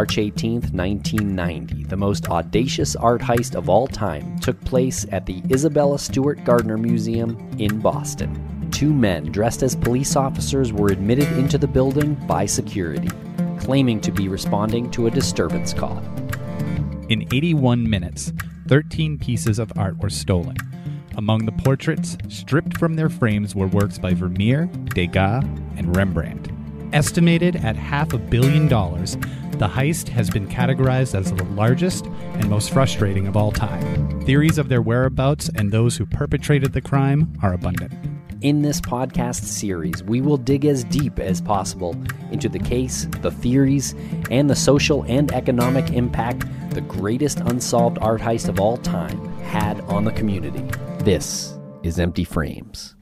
March 18, 1990, the most audacious art heist of all time took place at the Isabella Stewart Gardner Museum in Boston. Two men dressed as police officers were admitted into the building by security, claiming to be responding to a disturbance call. In 81 minutes, 13 pieces of art were stolen. Among the portraits, stripped from their frames, were works by Vermeer, Degas, and Rembrandt. Estimated at half a billion dollars, the heist has been categorized as the largest and most frustrating of all time. Theories of their whereabouts and those who perpetrated the crime are abundant. In this podcast series, we will dig as deep as possible into the case, the theories, and the social and economic impact the greatest unsolved art heist of all time had on the community. This is Empty Frames.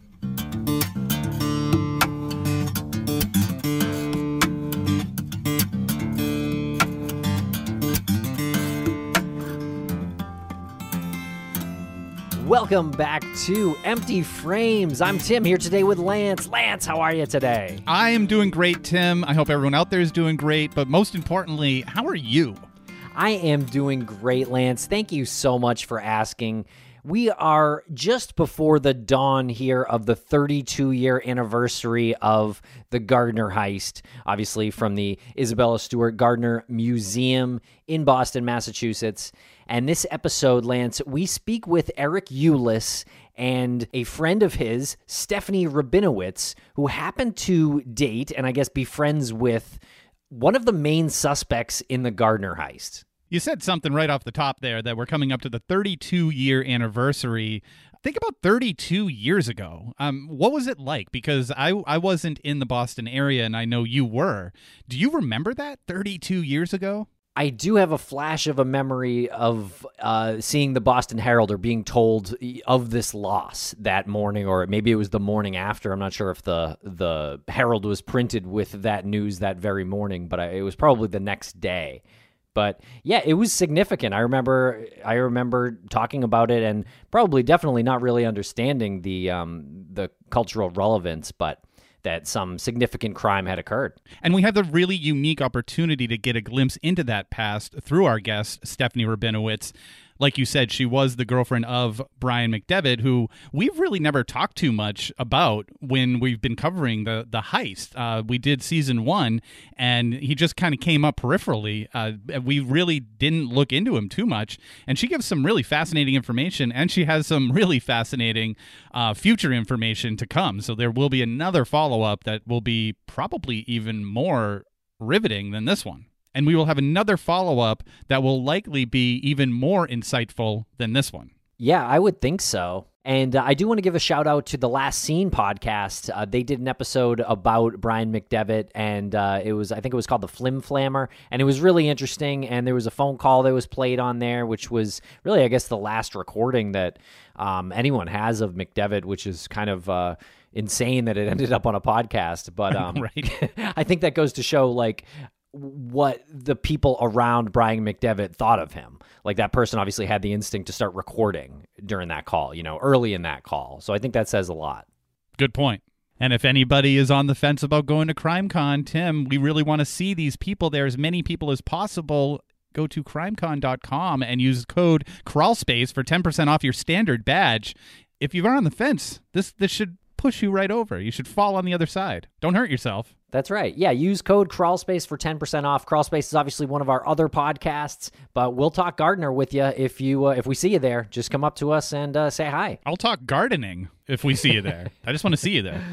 Welcome back to Empty Frames. I'm Tim here today with Lance. Lance, how are you today? I am doing great, Tim. I hope everyone out there is doing great, but most importantly, how are you? I am doing great, Lance. Thank you so much for asking. We are just before the dawn here of the 32 year anniversary of the Gardner heist, obviously from the Isabella Stewart Gardner Museum in Boston, Massachusetts. And this episode, Lance, we speak with Eric Ulis and a friend of his, Stephanie Rabinowitz, who happened to date and I guess be friends with one of the main suspects in the Gardner heist. You said something right off the top there that we're coming up to the 32 year anniversary. Think about 32 years ago. Um, what was it like? Because I, I wasn't in the Boston area and I know you were. Do you remember that 32 years ago? I do have a flash of a memory of uh, seeing the Boston Herald or being told of this loss that morning, or maybe it was the morning after. I'm not sure if the the Herald was printed with that news that very morning, but I, it was probably the next day. But yeah, it was significant. I remember I remember talking about it and probably definitely not really understanding the um, the cultural relevance, but that some significant crime had occurred. And we had the really unique opportunity to get a glimpse into that past through our guest, Stephanie Rabinowitz. Like you said, she was the girlfriend of Brian McDevitt, who we've really never talked too much about when we've been covering the the heist. Uh, we did season one, and he just kind of came up peripherally. Uh, we really didn't look into him too much, and she gives some really fascinating information, and she has some really fascinating uh, future information to come. So there will be another follow up that will be probably even more riveting than this one. And we will have another follow up that will likely be even more insightful than this one. Yeah, I would think so. And uh, I do want to give a shout out to the Last Seen podcast. Uh, they did an episode about Brian McDevitt, and uh, it was, I think it was called The Flim Flammer, and it was really interesting. And there was a phone call that was played on there, which was really, I guess, the last recording that um, anyone has of McDevitt, which is kind of uh, insane that it ended up on a podcast. But um, right. I think that goes to show, like, what the people around Brian McDevitt thought of him. Like that person obviously had the instinct to start recording during that call, you know, early in that call. So I think that says a lot. Good point. And if anybody is on the fence about going to CrimeCon, Tim, we really want to see these people there, as many people as possible. Go to crimecon.com and use code crawlspace for 10% off your standard badge. If you are on the fence, this this should push you right over. You should fall on the other side. Don't hurt yourself. That's right. Yeah, use code crawlspace for 10% off. Crawlspace is obviously one of our other podcasts, but we'll talk Gardner with you if you uh, if we see you there. Just come up to us and uh, say hi. I'll talk gardening if we see you there. I just want to see you there.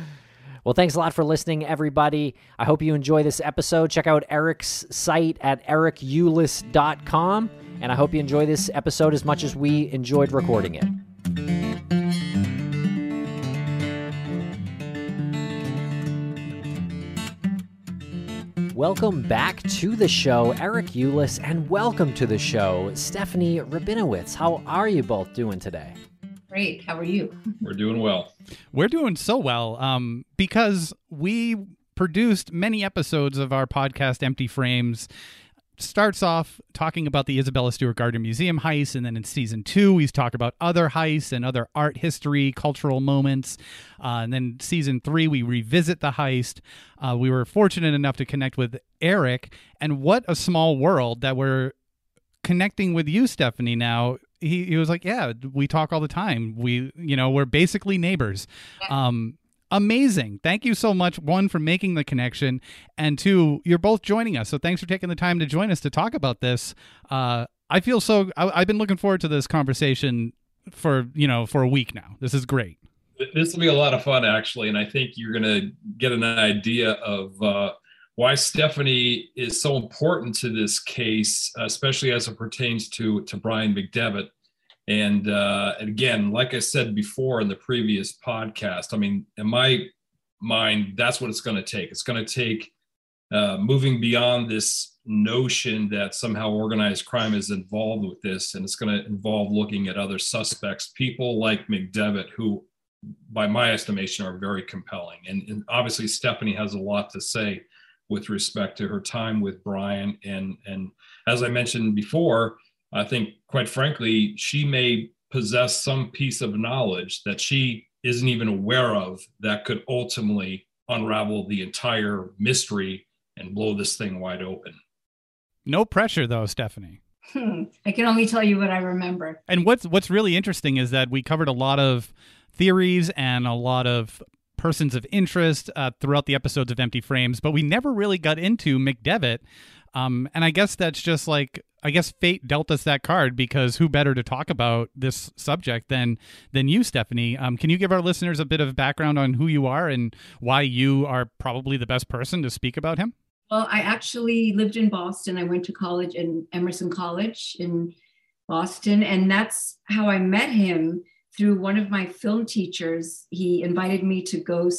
Well, thanks a lot for listening, everybody. I hope you enjoy this episode. Check out Eric's site at ericulis.com, and I hope you enjoy this episode as much as we enjoyed recording it. Welcome back to the show, Eric Ulis, and welcome to the show, Stephanie Rabinowitz. How are you both doing today? Great. How are you? We're doing well. We're doing so well um, because we produced many episodes of our podcast, Empty Frames. Starts off talking about the Isabella Stewart Gardner Museum heist, and then in season two, we talk about other heists and other art history, cultural moments. Uh, and then season three, we revisit the heist. Uh, we were fortunate enough to connect with Eric, and what a small world that we're connecting with you, Stephanie, now he, he was like, yeah, we talk all the time. We, you know, we're basically neighbors. Um, amazing. Thank you so much, one, for making the connection, and two, you're both joining us. So thanks for taking the time to join us to talk about this. Uh, I feel so, I, I've been looking forward to this conversation for, you know, for a week now. This is great. This will be a lot of fun, actually. And I think you're going to get an idea of, uh, why Stephanie is so important to this case, especially as it pertains to to Brian McDevitt. And uh, again, like I said before in the previous podcast, I mean, in my mind, that's what it's going to take. It's going to take uh, moving beyond this notion that somehow organized crime is involved with this, and it's going to involve looking at other suspects, people like McDevitt, who, by my estimation, are very compelling. And, and obviously, Stephanie has a lot to say with respect to her time with Brian. And, and as I mentioned before, I think, quite frankly, she may possess some piece of knowledge that she isn't even aware of that could ultimately unravel the entire mystery and blow this thing wide open. No pressure, though, Stephanie. Hmm. I can only tell you what I remember. And what's what's really interesting is that we covered a lot of theories and a lot of persons of interest uh, throughout the episodes of Empty Frames, but we never really got into McDevitt. Um, and I guess that's just like I guess fate dealt us that card because who better to talk about this subject than than you, Stephanie? Um, can you give our listeners a bit of background on who you are and why you are probably the best person to speak about him? Well, I actually lived in Boston. I went to college in Emerson College in Boston, and that's how I met him through one of my film teachers. He invited me to go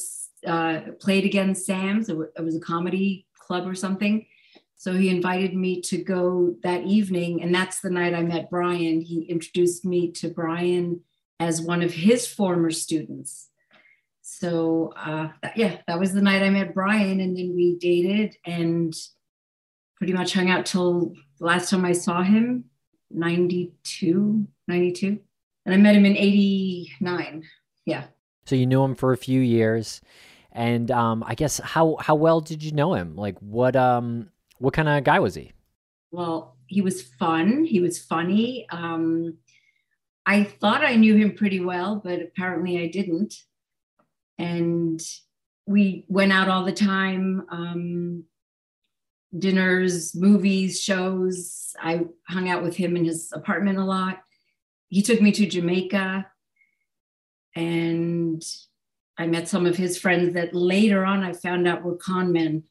uh, play it again, Sam's. It was a comedy club or something. So he invited me to go that evening, and that's the night I met Brian. He introduced me to Brian as one of his former students. So uh, yeah, that was the night I met Brian, and then we dated and pretty much hung out till the last time I saw him, 92, 92 and I met him in '89. Yeah. So you knew him for a few years, and um, I guess how how well did you know him? Like what um what kind of guy was he? Well, he was fun. He was funny. Um, I thought I knew him pretty well, but apparently I didn't. And we went out all the time. Um, dinners, movies, shows. I hung out with him in his apartment a lot he took me to Jamaica and I met some of his friends that later on I found out were con men.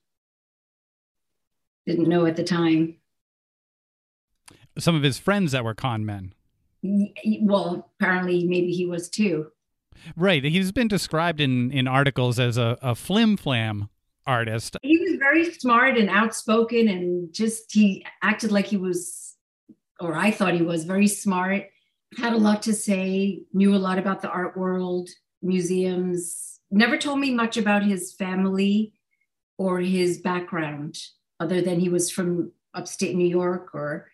Didn't know at the time. Some of his friends that were con men. Well, apparently, maybe he was too. Right. He's been described in, in articles as a, a flim flam artist. He was very smart and outspoken, and just he acted like he was, or I thought he was very smart had a lot to say, knew a lot about the art world, museums, never told me much about his family or his background, other than he was from upstate New York or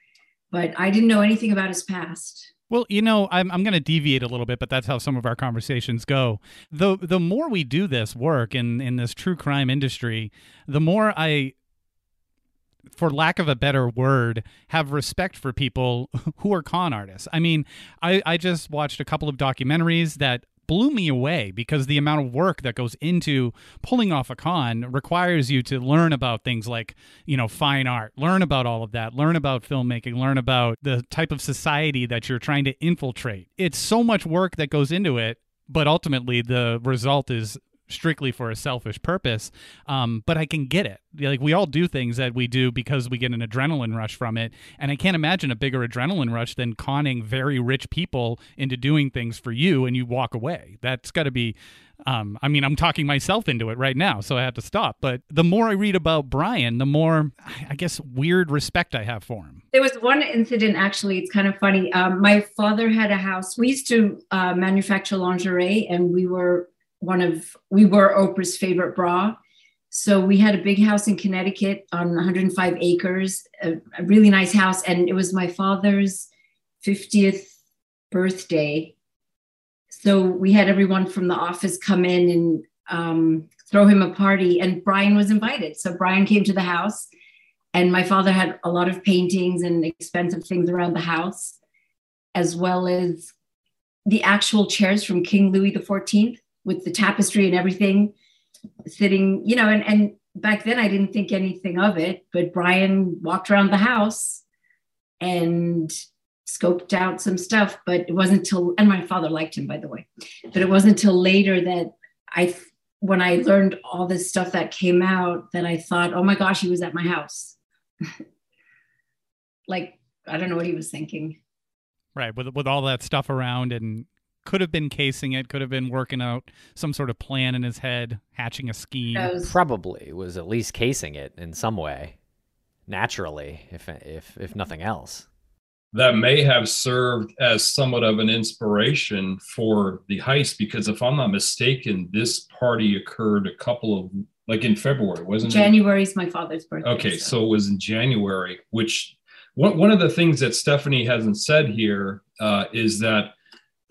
but I didn't know anything about his past. Well, you know, I'm I'm going to deviate a little bit, but that's how some of our conversations go. The the more we do this work in in this true crime industry, the more I for lack of a better word, have respect for people who are con artists. I mean, I, I just watched a couple of documentaries that blew me away because the amount of work that goes into pulling off a con requires you to learn about things like, you know, fine art, learn about all of that, learn about filmmaking, learn about the type of society that you're trying to infiltrate. It's so much work that goes into it, but ultimately the result is strictly for a selfish purpose. Um, but I can get it. Like we all do things that we do because we get an adrenaline rush from it, and I can't imagine a bigger adrenaline rush than conning very rich people into doing things for you, and you walk away. That's got to be. Um, I mean, I'm talking myself into it right now, so I have to stop. But the more I read about Brian, the more, I guess, weird respect I have for him. There was one incident, actually, it's kind of funny. Um, my father had a house. We used to uh, manufacture lingerie, and we were one of we were Oprah's favorite bra. So we had a big house in Connecticut on 105 acres, a, a really nice house, and it was my father's 50th birthday. So we had everyone from the office come in and um, throw him a party, and Brian was invited. So Brian came to the house, and my father had a lot of paintings and expensive things around the house, as well as the actual chairs from King Louis XIV with the tapestry and everything sitting, you know, and, and back then I didn't think anything of it, but Brian walked around the house and scoped out some stuff, but it wasn't till, and my father liked him, by the way, but it wasn't until later that I, when I learned all this stuff that came out, that I thought, oh my gosh, he was at my house. like, I don't know what he was thinking. Right. With, with all that stuff around and could have been casing it, could have been working out some sort of plan in his head, hatching a scheme. Probably was at least casing it in some way, naturally, if if if nothing else. That may have served as somewhat of an inspiration for the heist, because if I'm not mistaken, this party occurred a couple of like in February, wasn't January is my father's birthday. Okay, so. so it was in January, which one, one of the things that Stephanie hasn't said here uh, is that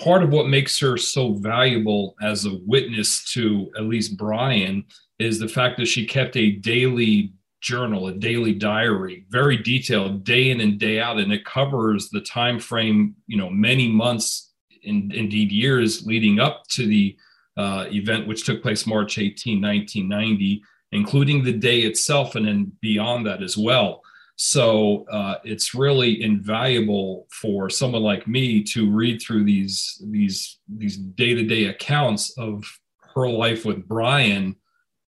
part of what makes her so valuable as a witness to at least Brian is the fact that she kept a daily journal, a daily diary, very detailed, day in and day out, and it covers the time frame, you know, many months, in, indeed years leading up to the uh, event, which took place March 18, 1990, including the day itself, and then beyond that as well. So uh, it's really invaluable for someone like me to read through these these these day to day accounts of her life with Brian,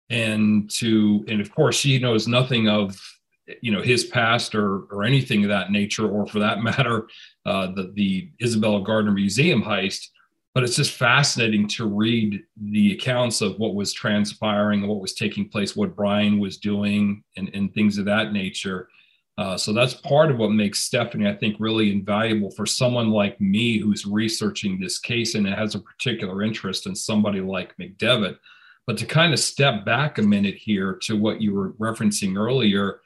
and to and of course she knows nothing of you know his past or or anything of that nature, or for that matter, uh, the the Isabella Gardner Museum heist. But it's just fascinating to read the accounts of what was transpiring, what was taking place, what Brian was doing, and, and things of that nature uh, so that's part of what makes Stephanie, I think, really invaluable for someone like me who's researching this case and it has a particular interest in somebody like McDevitt. But to kind of step back a minute here to what you were referencing earlier,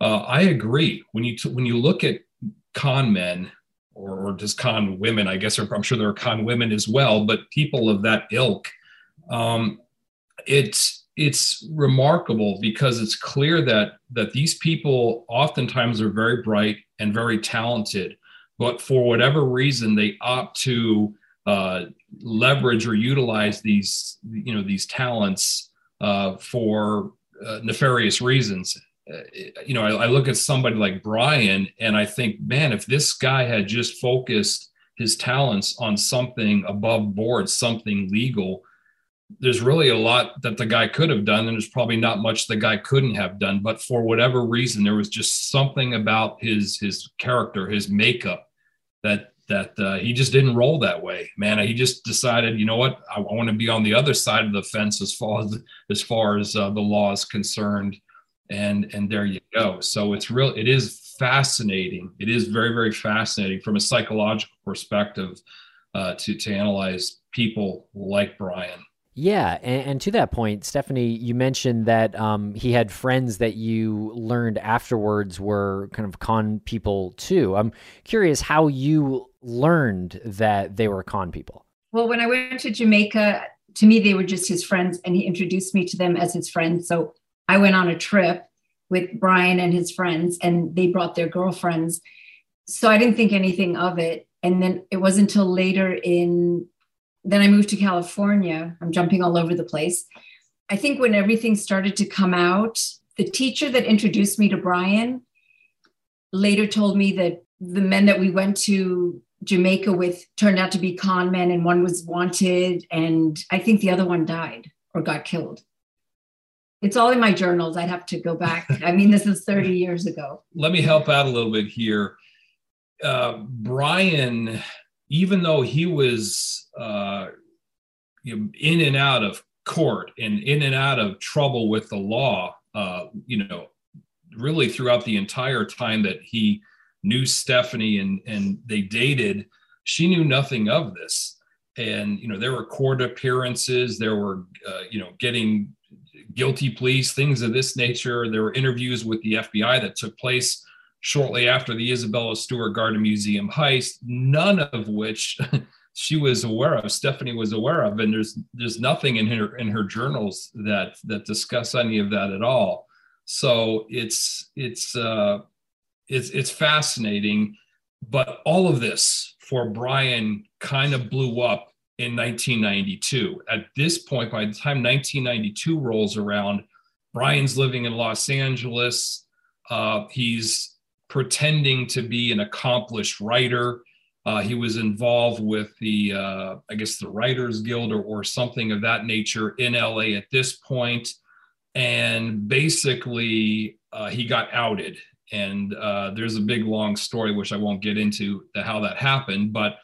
uh, I agree. When you t- when you look at con men or, or just con women, I guess, I'm sure there are con women as well, but people of that ilk, um, it's it's remarkable because it's clear that that these people oftentimes are very bright and very talented but for whatever reason they opt to uh, leverage or utilize these you know these talents uh, for uh, nefarious reasons. Uh, you know I, I look at somebody like brian and i think man if this guy had just focused his talents on something above board something legal there's really a lot that the guy could have done and there's probably not much the guy couldn't have done but for whatever reason there was just something about his his character his makeup that that uh, he just didn't roll that way. Man he just decided you know what? I, I want to be on the other side of the fence as far as as far as uh, the law is concerned and and there you go. So it's real it is fascinating. It is very very fascinating from a psychological perspective uh, to to analyze people like brian yeah, and, and, to that point, Stephanie, you mentioned that um, he had friends that you learned afterwards were kind of con people too. I'm curious how you learned that they were con people? Well, when I went to Jamaica, to me, they were just his friends, and he introduced me to them as his friends. So I went on a trip with Brian and his friends, and they brought their girlfriends. So I didn't think anything of it. And then it wasn't until later in, then I moved to California. I'm jumping all over the place. I think when everything started to come out, the teacher that introduced me to Brian later told me that the men that we went to Jamaica with turned out to be con men, and one was wanted, and I think the other one died or got killed. It's all in my journals. I'd have to go back. I mean, this is 30 years ago. Let me help out a little bit here. Uh, Brian, even though he was uh, in and out of court and in and out of trouble with the law, uh, you know, really throughout the entire time that he knew Stephanie and and they dated, she knew nothing of this. And you know, there were court appearances, there were uh, you know getting guilty pleas, things of this nature. There were interviews with the FBI that took place shortly after the Isabella Stewart Gardner Museum heist, none of which she was aware of, Stephanie was aware of, and there's there's nothing in her in her journals that that discuss any of that at all. So it's it's uh, it's it's fascinating, but all of this for Brian kind of blew up in 1992. At this point, by the time 1992 rolls around, Brian's living in Los Angeles. Uh, he's pretending to be an accomplished writer. Uh, he was involved with the, uh, I guess, the Writers Guild or, or something of that nature in LA at this point. And basically, uh, he got outed. And uh, there's a big long story, which I won't get into how that happened. But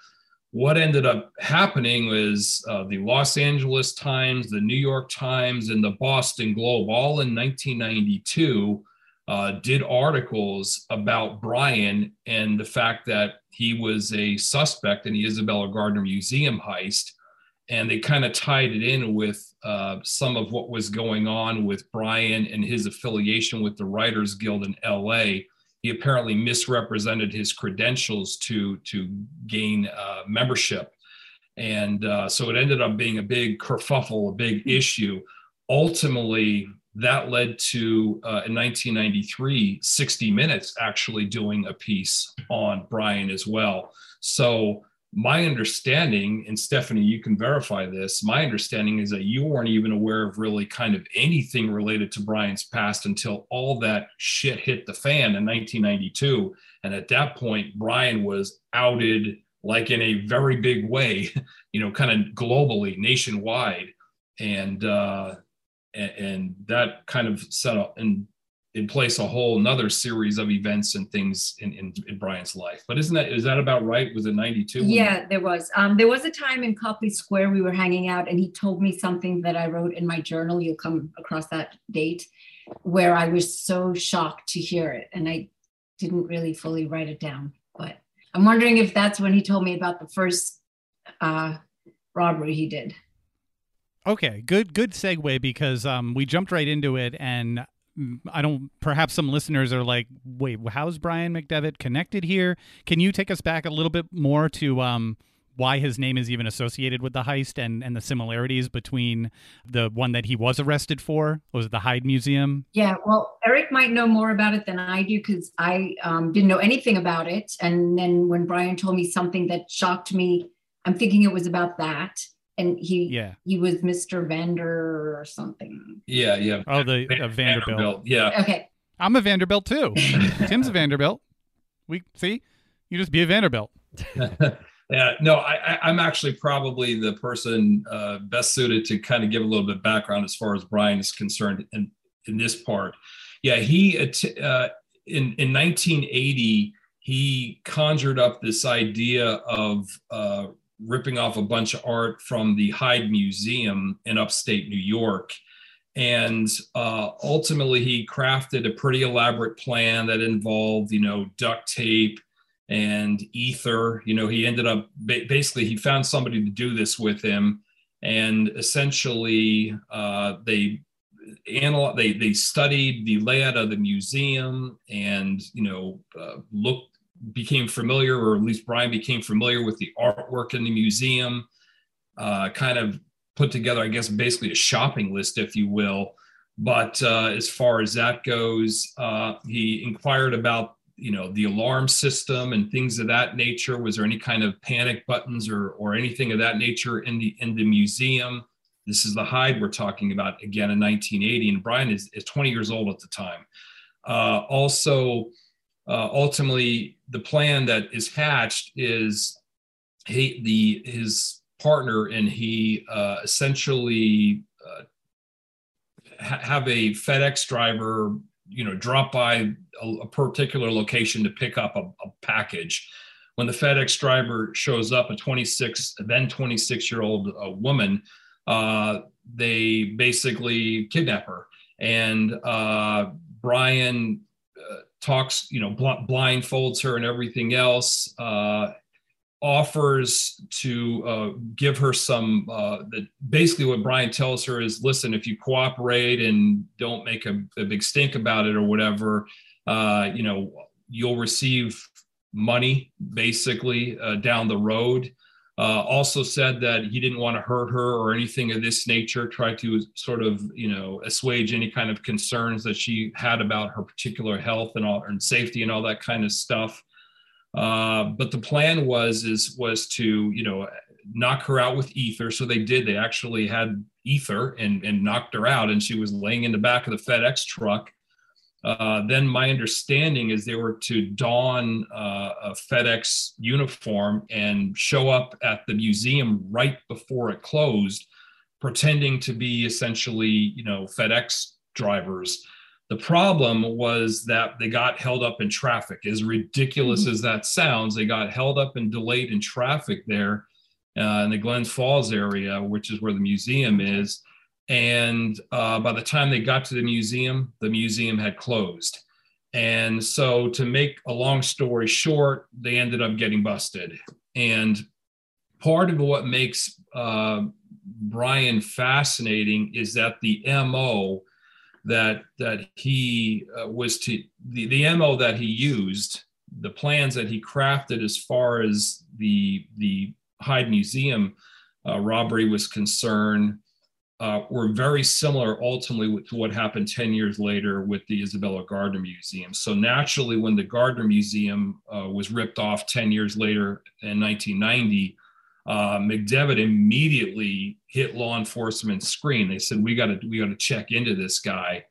what ended up happening was uh, the Los Angeles Times, the New York Times, and the Boston Globe, all in 1992, uh, did articles about Brian and the fact that he was a suspect in the Isabella Gardner Museum heist. And they kind of tied it in with uh, some of what was going on with Brian and his affiliation with the Writers Guild in LA he apparently misrepresented his credentials to to gain uh, membership, and uh, so it ended up being a big kerfuffle, a big issue. Ultimately, that led to uh, in 1993, 60 Minutes actually doing a piece on Brian as well. So my understanding, and Stephanie, you can verify this, my understanding is that you weren't even aware of really kind of anything related to Brian's past until all that shit hit the fan in 1992. And at that point, Brian was outed like in a very big way, you know, kind of globally, nationwide. And, uh, and, and that kind of set up and in place a whole another series of events and things in, in, in, Brian's life. But isn't that is that about right? Was it 92? Yeah, there was. Um, there was a time in Copley Square we were hanging out and he told me something that I wrote in my journal. You'll come across that date where I was so shocked to hear it. And I didn't really fully write it down. But I'm wondering if that's when he told me about the first uh, robbery he did. Okay, good good segue because um, we jumped right into it, and I don't. Perhaps some listeners are like, "Wait, how's Brian McDevitt connected here?" Can you take us back a little bit more to um, why his name is even associated with the heist and and the similarities between the one that he was arrested for was the Hyde Museum? Yeah, well, Eric might know more about it than I do because I um, didn't know anything about it. And then when Brian told me something that shocked me, I'm thinking it was about that and he yeah he was Mr. Vander or something. Yeah, yeah. Oh, the uh, Vanderbilt. Vanderbilt. Yeah. Okay. I'm a Vanderbilt too. Tim's a Vanderbilt. We see you just be a Vanderbilt. yeah, no, I, I, am actually probably the person uh, best suited to kind of give a little bit of background as far as Brian is concerned in, in this part. Yeah, he uh, in in 1980 he conjured up this idea of uh, ripping off a bunch of art from the Hyde Museum in upstate New York. And uh, ultimately, he crafted a pretty elaborate plan that involved, you know, duct tape and ether. You know, he ended up basically he found somebody to do this with him, and essentially uh, they analyzed, they they studied the layout of the museum and you know uh, looked became familiar, or at least Brian became familiar with the artwork in the museum, uh, kind of put together, I guess, basically a shopping list, if you will. But uh, as far as that goes, uh, he inquired about you know the alarm system and things of that nature. Was there any kind of panic buttons or or anything of that nature in the in the museum? This is the Hyde we're talking about again in 1980, and Brian is, is 20 years old at the time. Uh, also, uh, ultimately, the plan that is hatched is he, the his partner and he uh, essentially uh, ha- have a FedEx driver, you know, drop by a, a particular location to pick up a, a, package. When the FedEx driver shows up, a 26 then 26 year old uh, woman, uh, they basically kidnap her, and uh, Brian talks, you know, bl- blindfolds her and everything else. Uh, offers to uh, give her some. Uh, basically what Brian tells her is, listen, if you cooperate and don't make a, a big stink about it or whatever, uh, you know, you'll receive money basically uh, down the road. Uh, also said that he didn't want to hurt her or anything of this nature, tried to sort of, you know, assuage any kind of concerns that she had about her particular health and all and safety and all that kind of stuff. Uh, but the plan was is was to, you know, knock her out with ether. So they did. They actually had ether and and knocked her out, and she was laying in the back of the FedEx truck. Uh, then my understanding is they were to don uh, a FedEx uniform and show up at the museum right before it closed, pretending to be essentially, you know, FedEx drivers. The problem was that they got held up in traffic. As ridiculous mm-hmm. as that sounds, they got held up and delayed in traffic there uh, in the Glens Falls area, which is where the museum is and uh, by the time they got to the museum, the museum had closed. And so, to make a long story short, they ended up getting busted. And part of what makes uh, Brian fascinating is that the MO that that he uh, was to the, the MO that he used, the plans that he crafted as far as the the Hyde Museum uh, robbery was concerned uh, were very similar ultimately to what happened 10 years later with the Isabella Gardner Museum. So naturally, when the Gardner Museum uh, was ripped off 10 years later in 1990, uh, McDevitt immediately hit law enforcement's screen. They said, "We got to we got to check into this guy,"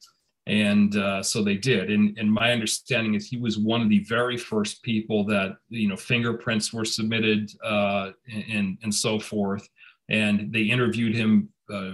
and uh, so they did. And, and my understanding is he was one of the very first people that you know fingerprints were submitted uh, and and so forth. And they interviewed him uh,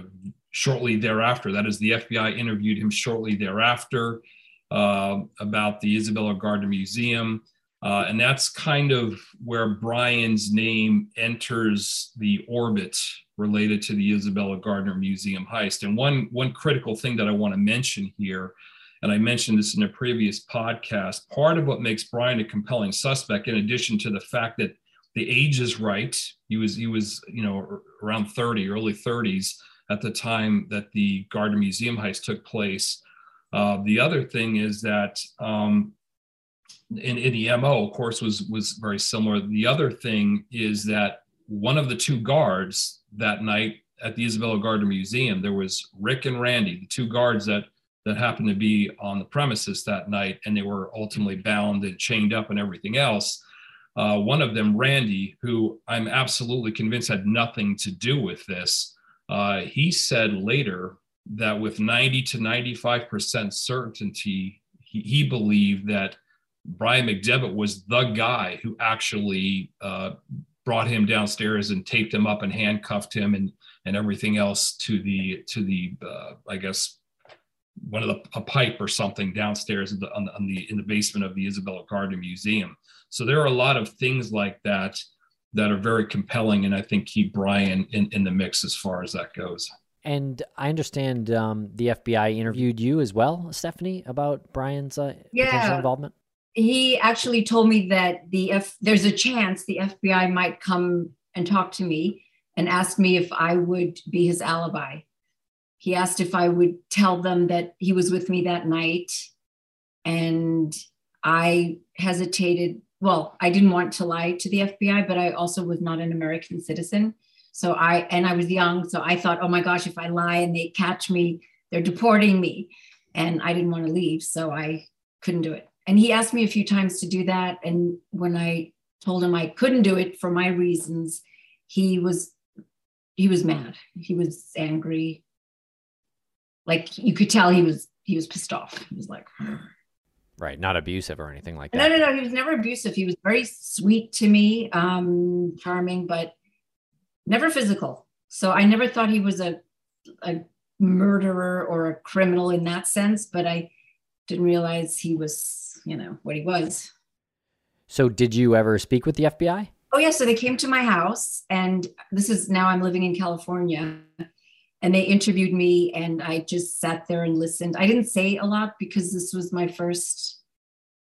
shortly thereafter. That is, the FBI interviewed him shortly thereafter uh, about the Isabella Gardner Museum. Uh, and that's kind of where Brian's name enters the orbit related to the Isabella Gardner Museum heist. And one, one critical thing that I want to mention here, and I mentioned this in a previous podcast, part of what makes Brian a compelling suspect, in addition to the fact that the age is right, he was, he was, you know, around 30, early 30s at the time that the Gardner Museum heist took place. Uh, the other thing is that um, in, in the MO, of course, was was very similar. The other thing is that one of the two guards that night at the Isabella Gardner Museum, there was Rick and Randy, the two guards that that happened to be on the premises that night, and they were ultimately bound and chained up and everything else. Uh, one of them, Randy, who I'm absolutely convinced had nothing to do with this, uh, he said later that with 90 to 95% certainty, he, he believed that Brian McDevitt was the guy who actually uh, brought him downstairs and taped him up and handcuffed him and and everything else to the to the uh, I guess one of the a pipe or something downstairs in the, on the, on the in the basement of the Isabella Gardner Museum. So there are a lot of things like that that are very compelling and I think keep Brian in, in the mix as far as that goes. And I understand um, the FBI interviewed you as well, Stephanie, about Brian's uh, yeah. potential involvement. He actually told me that the F- there's a chance the FBI might come and talk to me and ask me if I would be his alibi. He asked if I would tell them that he was with me that night, and I hesitated well, I didn't want to lie to the FBI, but I also was not an American citizen. So I, and I was young. So I thought, oh my gosh, if I lie and they catch me, they're deporting me. And I didn't want to leave. So I couldn't do it. And he asked me a few times to do that. And when I told him I couldn't do it for my reasons, he was, he was mad. He was angry. Like you could tell he was, he was pissed off. He was like, hmm. Right, not abusive or anything like that. No, no, no. He was never abusive. He was very sweet to me, um, charming, but never physical. So I never thought he was a a murderer or a criminal in that sense, but I didn't realize he was, you know, what he was. So did you ever speak with the FBI? Oh yeah, so they came to my house and this is now I'm living in California and they interviewed me and i just sat there and listened. I didn't say a lot because this was my first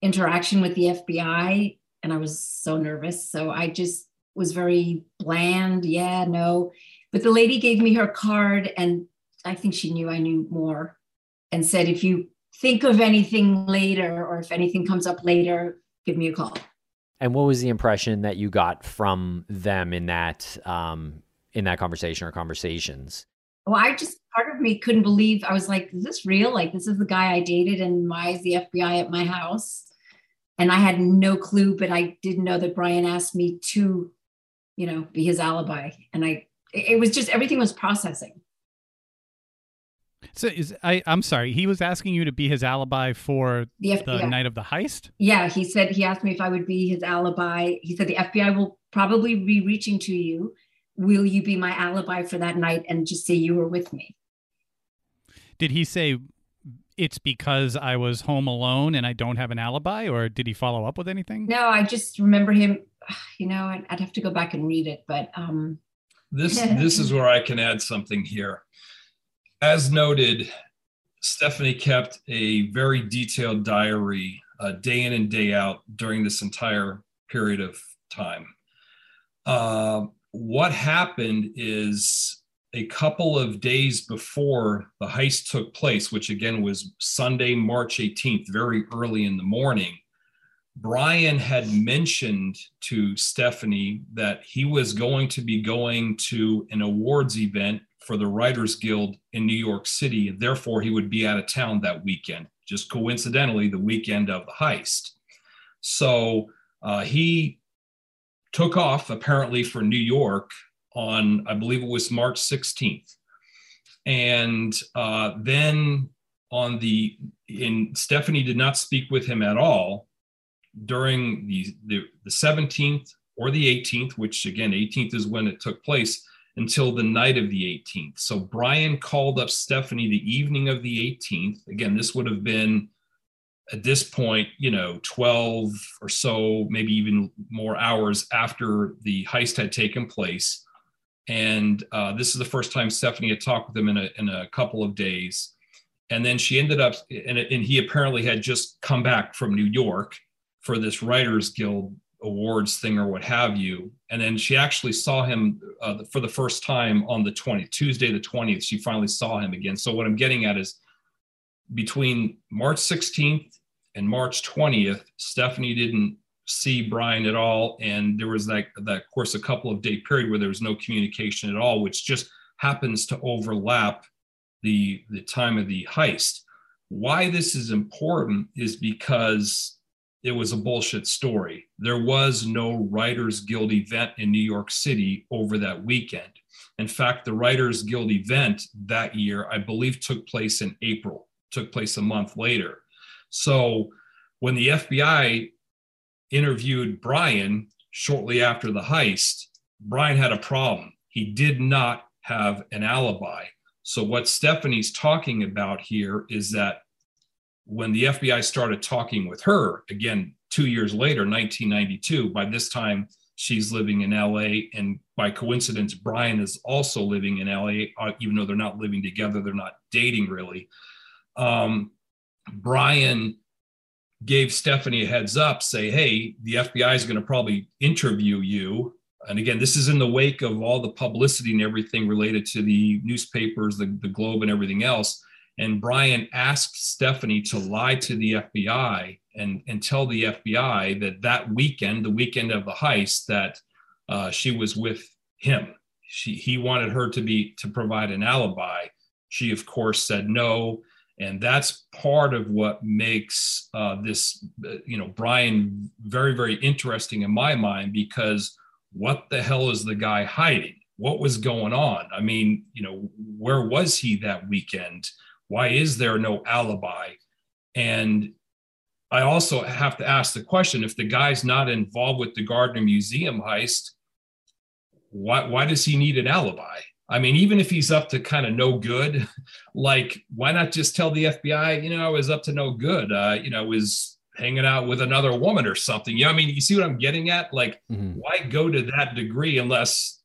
interaction with the fbi and i was so nervous. So i just was very bland yeah no. But the lady gave me her card and i think she knew i knew more and said if you think of anything later or if anything comes up later give me a call. And what was the impression that you got from them in that um, in that conversation or conversations well, I just part of me couldn't believe I was like, is this real? Like, this is the guy I dated, and why is the FBI at my house? And I had no clue, but I didn't know that Brian asked me to, you know, be his alibi. And I, it was just everything was processing. So is I I'm sorry, he was asking you to be his alibi for the, the night of the heist? Yeah, he said he asked me if I would be his alibi. He said the FBI will probably be reaching to you will you be my alibi for that night and just say you were with me? Did he say it's because i was home alone and i don't have an alibi or did he follow up with anything? No i just remember him you know i'd, I'd have to go back and read it but um this this is where i can add something here. As noted stephanie kept a very detailed diary uh, day in and day out during this entire period of time. Uh, what happened is a couple of days before the heist took place, which again was Sunday, March 18th, very early in the morning, Brian had mentioned to Stephanie that he was going to be going to an awards event for the Writers Guild in New York City. And therefore, he would be out of town that weekend, just coincidentally, the weekend of the heist. So uh, he took off apparently for New York on, I believe it was March 16th. And uh, then on the, in Stephanie did not speak with him at all during the, the, the 17th or the 18th, which again, 18th is when it took place, until the night of the 18th. So Brian called up Stephanie the evening of the 18th. Again, this would have been at this point, you know, 12 or so, maybe even more hours after the heist had taken place. And uh, this is the first time Stephanie had talked with him in a, in a couple of days. And then she ended up, and, and he apparently had just come back from New York for this Writers Guild awards thing or what have you. And then she actually saw him uh, for the first time on the 20th, Tuesday, the 20th. She finally saw him again. So what I'm getting at is between March 16th and March 20th, Stephanie didn't see Brian at all. And there was that, that of course, a couple of day period where there was no communication at all, which just happens to overlap the, the time of the heist. Why this is important is because it was a bullshit story. There was no Writers Guild event in New York City over that weekend. In fact, the Writers Guild event that year, I believe, took place in April, took place a month later. So when the FBI interviewed Brian shortly after the heist, Brian had a problem. He did not have an alibi. So, what Stephanie's talking about here is that when the FBI started talking with her, again, two years later, 1992, by this time she's living in LA. And by coincidence, Brian is also living in LA, uh, even though they're not living together, they're not dating really. Um, Brian gave Stephanie a heads up, say, hey, the FBI is going to probably interview you. And again, this is in the wake of all the publicity and everything related to the newspapers, the, the Globe, and everything else. And Brian asked Stephanie to lie to the FBI and, and tell the FBI that that weekend, the weekend of the heist, that uh, she was with him. She, he wanted her to be to provide an alibi. She, of course, said no, and that's part of what makes uh, this, uh, you know, Brian very, very interesting in my mind because what the hell is the guy hiding? What was going on? I mean, you know, where was he that weekend? Why is there no alibi? And I also have to ask the question if the guy's not involved with the Gardner Museum heist, why, why does he need an alibi? I mean, even if he's up to kind of no good, like why not just tell the FBI, you know, I was up to no good, uh, you know, was hanging out with another woman or something. You know, I mean, you see what I'm getting at? Like, mm-hmm. why go to that degree unless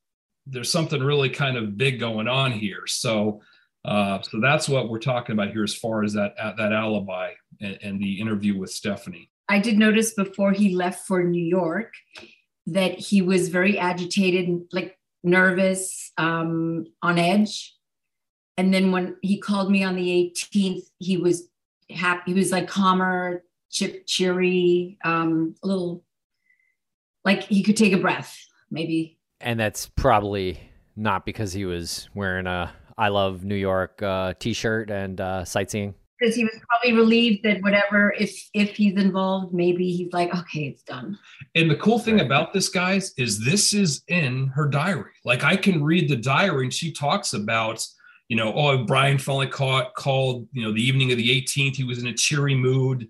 there's something really kind of big going on here? So, uh, so that's what we're talking about here as far as that that alibi and, and the interview with Stephanie. I did notice before he left for New York that he was very agitated, like nervous, um, on edge. And then when he called me on the 18th, he was happy. He was like calmer, chip, cheery, um, a little like he could take a breath, maybe. And that's probably not because he was wearing a I love New York uh, t-shirt and uh, sightseeing because he was probably relieved that whatever if if he's involved maybe he's like okay it's done. And the cool thing about this guys is this is in her diary. Like i can read the diary and she talks about you know oh brian finally caught called you know the evening of the 18th he was in a cheery mood.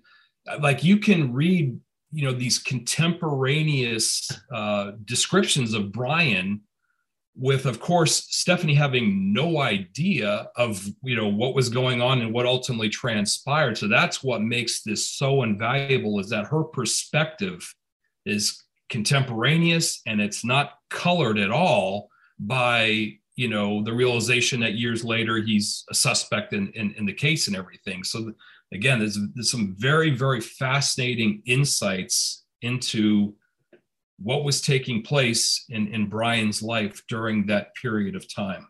Like you can read you know these contemporaneous uh, descriptions of brian with of course stephanie having no idea of you know what was going on and what ultimately transpired. So that's what makes this so invaluable is that her perspective is contemporaneous and it's not colored at all by you know the realization that years later he's a suspect in in, in the case and everything. So again there's, there's some very very fascinating insights into what was taking place in, in Brian's life during that period of time.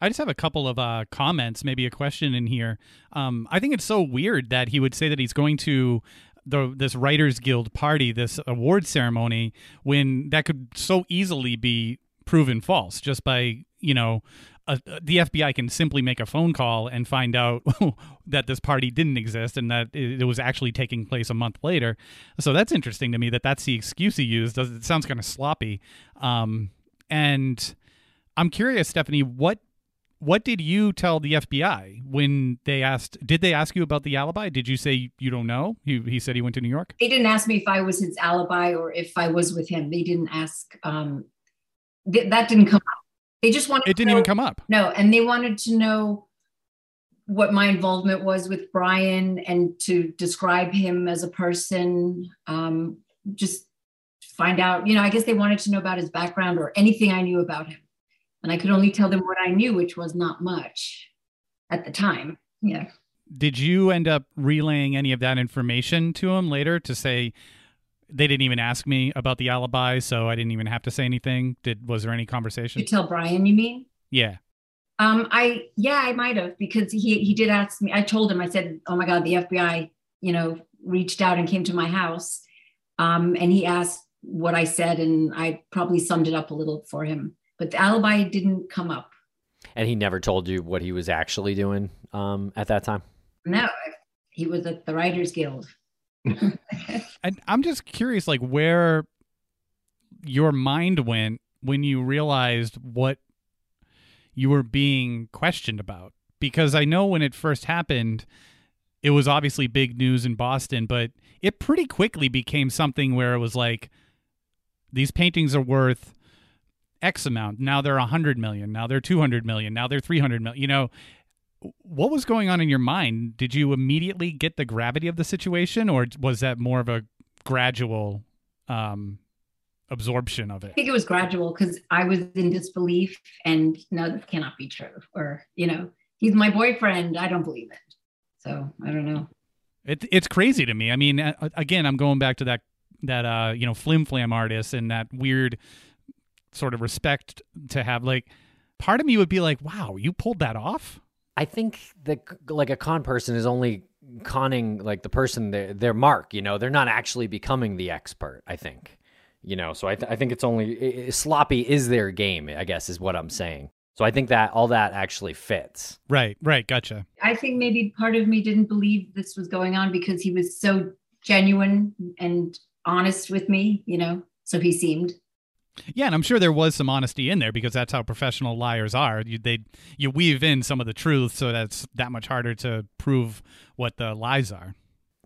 I just have a couple of uh, comments, maybe a question in here. Um, I think it's so weird that he would say that he's going to the this Writers Guild party, this award ceremony, when that could so easily be proven false just by you know a, the FBI can simply make a phone call and find out that this party didn't exist and that it, was actually taking place a month later. So that's interesting to me that that's the excuse he used. It sounds kind of sloppy. Um, and I'm curious, Stephanie, what what did you tell the FBI when they asked? Did they ask you about the alibi? Did you say you don't know? He, he said he went to New York. They didn't ask me if I was his alibi or if I was with him. They didn't ask. Um, th- that didn't come up they just wanted. It didn't know, even come up. No, and they wanted to know what my involvement was with Brian and to describe him as a person. Um, just find out, you know, I guess they wanted to know about his background or anything I knew about him. And I could only tell them what I knew, which was not much at the time. Yeah. Did you end up relaying any of that information to him later to say, they didn't even ask me about the alibi, so I didn't even have to say anything. Did was there any conversation? You tell Brian, you mean? Yeah. Um, I yeah, I might have because he he did ask me. I told him, I said, "Oh my God, the FBI, you know, reached out and came to my house." Um, and he asked what I said, and I probably summed it up a little for him. But the alibi didn't come up. And he never told you what he was actually doing um, at that time. No, he was at the Writers Guild. And I'm just curious, like where your mind went when you realized what you were being questioned about. Because I know when it first happened, it was obviously big news in Boston, but it pretty quickly became something where it was like, these paintings are worth X amount. Now they're a hundred million. Now they're two hundred million. Now they're three hundred million. You know, what was going on in your mind? Did you immediately get the gravity of the situation, or was that more of a gradual um, absorption of it? I think it was gradual because I was in disbelief, and no, this cannot be true. Or you know, he's my boyfriend. I don't believe it. So I don't know. It, it's crazy to me. I mean, again, I'm going back to that that uh, you know flim flam artist and that weird sort of respect to have. Like, part of me would be like, "Wow, you pulled that off." I think that like a con person is only conning like the person their their mark. You know, they're not actually becoming the expert. I think. You know, so I, th- I think it's only it, sloppy is their game. I guess is what I'm saying. So I think that all that actually fits. Right, right. Gotcha. I think maybe part of me didn't believe this was going on because he was so genuine and honest with me, you know, so he seemed. Yeah, and I'm sure there was some honesty in there because that's how professional liars are. You they you weave in some of the truth, so that's that much harder to prove what the lies are.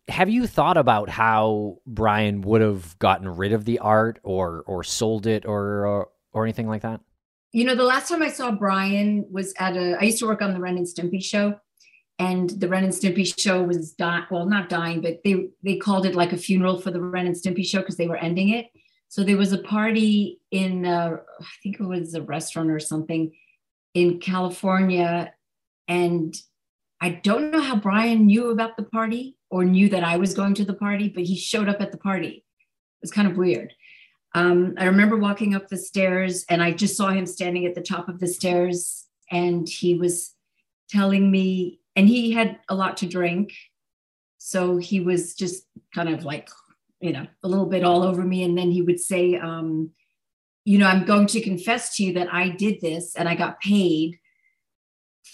Have you thought about how Brian would have gotten rid of the art or or sold it or or, or anything like that? You know, the last time I saw Brian was at a. I used to work on the Ren and Stimpy show, and the Ren and Stimpy show was dying. Well, not dying, but they they called it like a funeral for the Ren and Stimpy show because they were ending it. So there was a party in, uh, I think it was a restaurant or something in California, and I don't know how Brian knew about the party or knew that I was going to the party, but he showed up at the party. It was kind of weird. Um, I remember walking up the stairs and I just saw him standing at the top of the stairs and he was telling me, and he had a lot to drink. So he was just kind of like, you know, a little bit all over me. And then he would say, um, you know, I'm going to confess to you that I did this and I got paid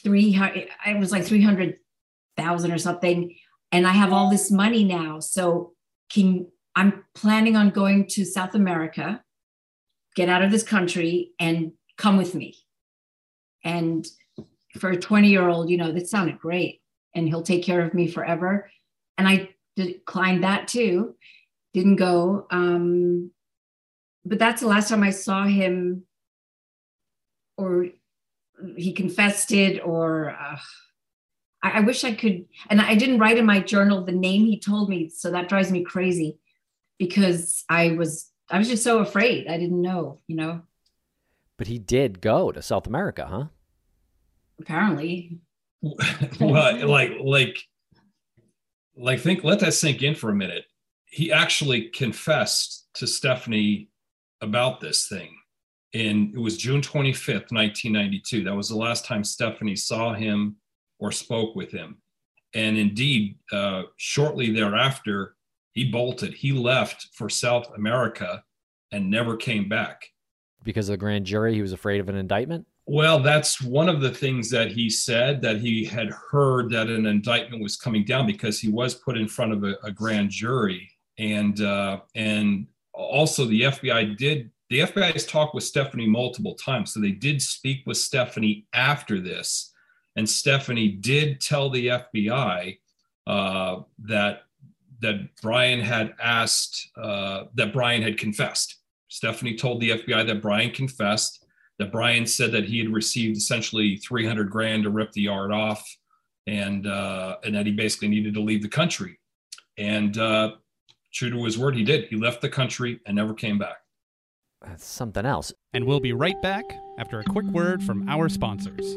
three, I was like 300,000 or something. And I have all this money now. So can I'm planning on going to South America, get out of this country, and come with me. And for a 20 year old, you know, that sounded great. And he'll take care of me forever. And I declined that too, didn't go. Um, but that's the last time I saw him, or he confessed it, or uh, I, I wish I could. And I didn't write in my journal the name he told me. So that drives me crazy because I was I was just so afraid. I didn't know, you know. But he did go to South America, huh? Apparently. well, like like like think let that sink in for a minute. He actually confessed to Stephanie about this thing. And it was June 25th, 1992. That was the last time Stephanie saw him or spoke with him. And indeed, uh, shortly thereafter, he bolted. He left for South America and never came back. Because of the grand jury, he was afraid of an indictment? Well, that's one of the things that he said that he had heard that an indictment was coming down because he was put in front of a, a grand jury, and uh, and also the FBI did the FBI has talked with Stephanie multiple times, so they did speak with Stephanie after this, and Stephanie did tell the FBI uh, that that Brian had asked, uh, that Brian had confessed. Stephanie told the FBI that Brian confessed, that Brian said that he had received essentially 300 grand to rip the yard off, and uh, and that he basically needed to leave the country. And uh, true to his word, he did. He left the country and never came back. That's something else. And we'll be right back after a quick word from our sponsors.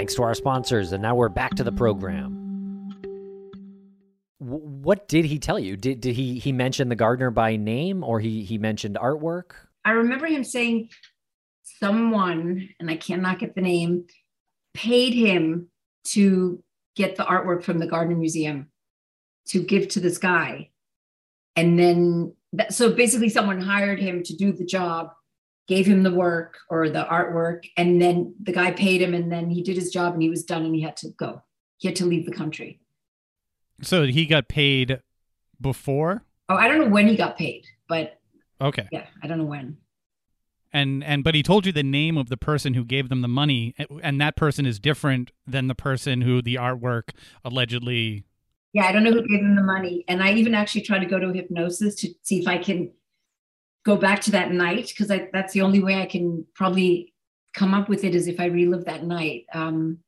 Thanks to our sponsors, and now we're back to the program. What did he tell you? Did, did he he mention the gardener by name, or he he mentioned artwork? I remember him saying someone, and I cannot get the name, paid him to get the artwork from the Gardner Museum to give to this guy. And then, that, so basically, someone hired him to do the job, gave him the work or the artwork, and then the guy paid him, and then he did his job and he was done and he had to go. He had to leave the country. So he got paid before? Oh, I don't know when he got paid, but Okay. yeah, I don't know when. And and but he told you the name of the person who gave them the money and that person is different than the person who the artwork allegedly Yeah, I don't know who gave him the money. And I even actually tried to go to hypnosis to see if I can go back to that night because that's the only way I can probably come up with it is if I relive that night. Um,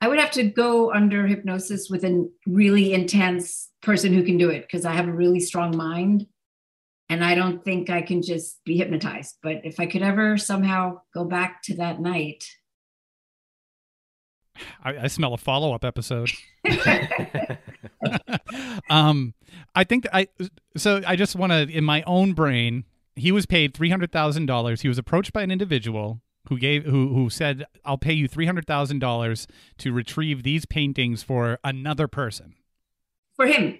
I would have to go under hypnosis with a really intense person who can do it because I have a really strong mind and I don't think I can just be hypnotized. But if I could ever somehow go back to that night, I, I smell a follow up episode. um, I think that I so I just want to in my own brain. He was paid three hundred thousand dollars. He was approached by an individual who gave who who said, "I'll pay you three hundred thousand dollars to retrieve these paintings for another person." For him.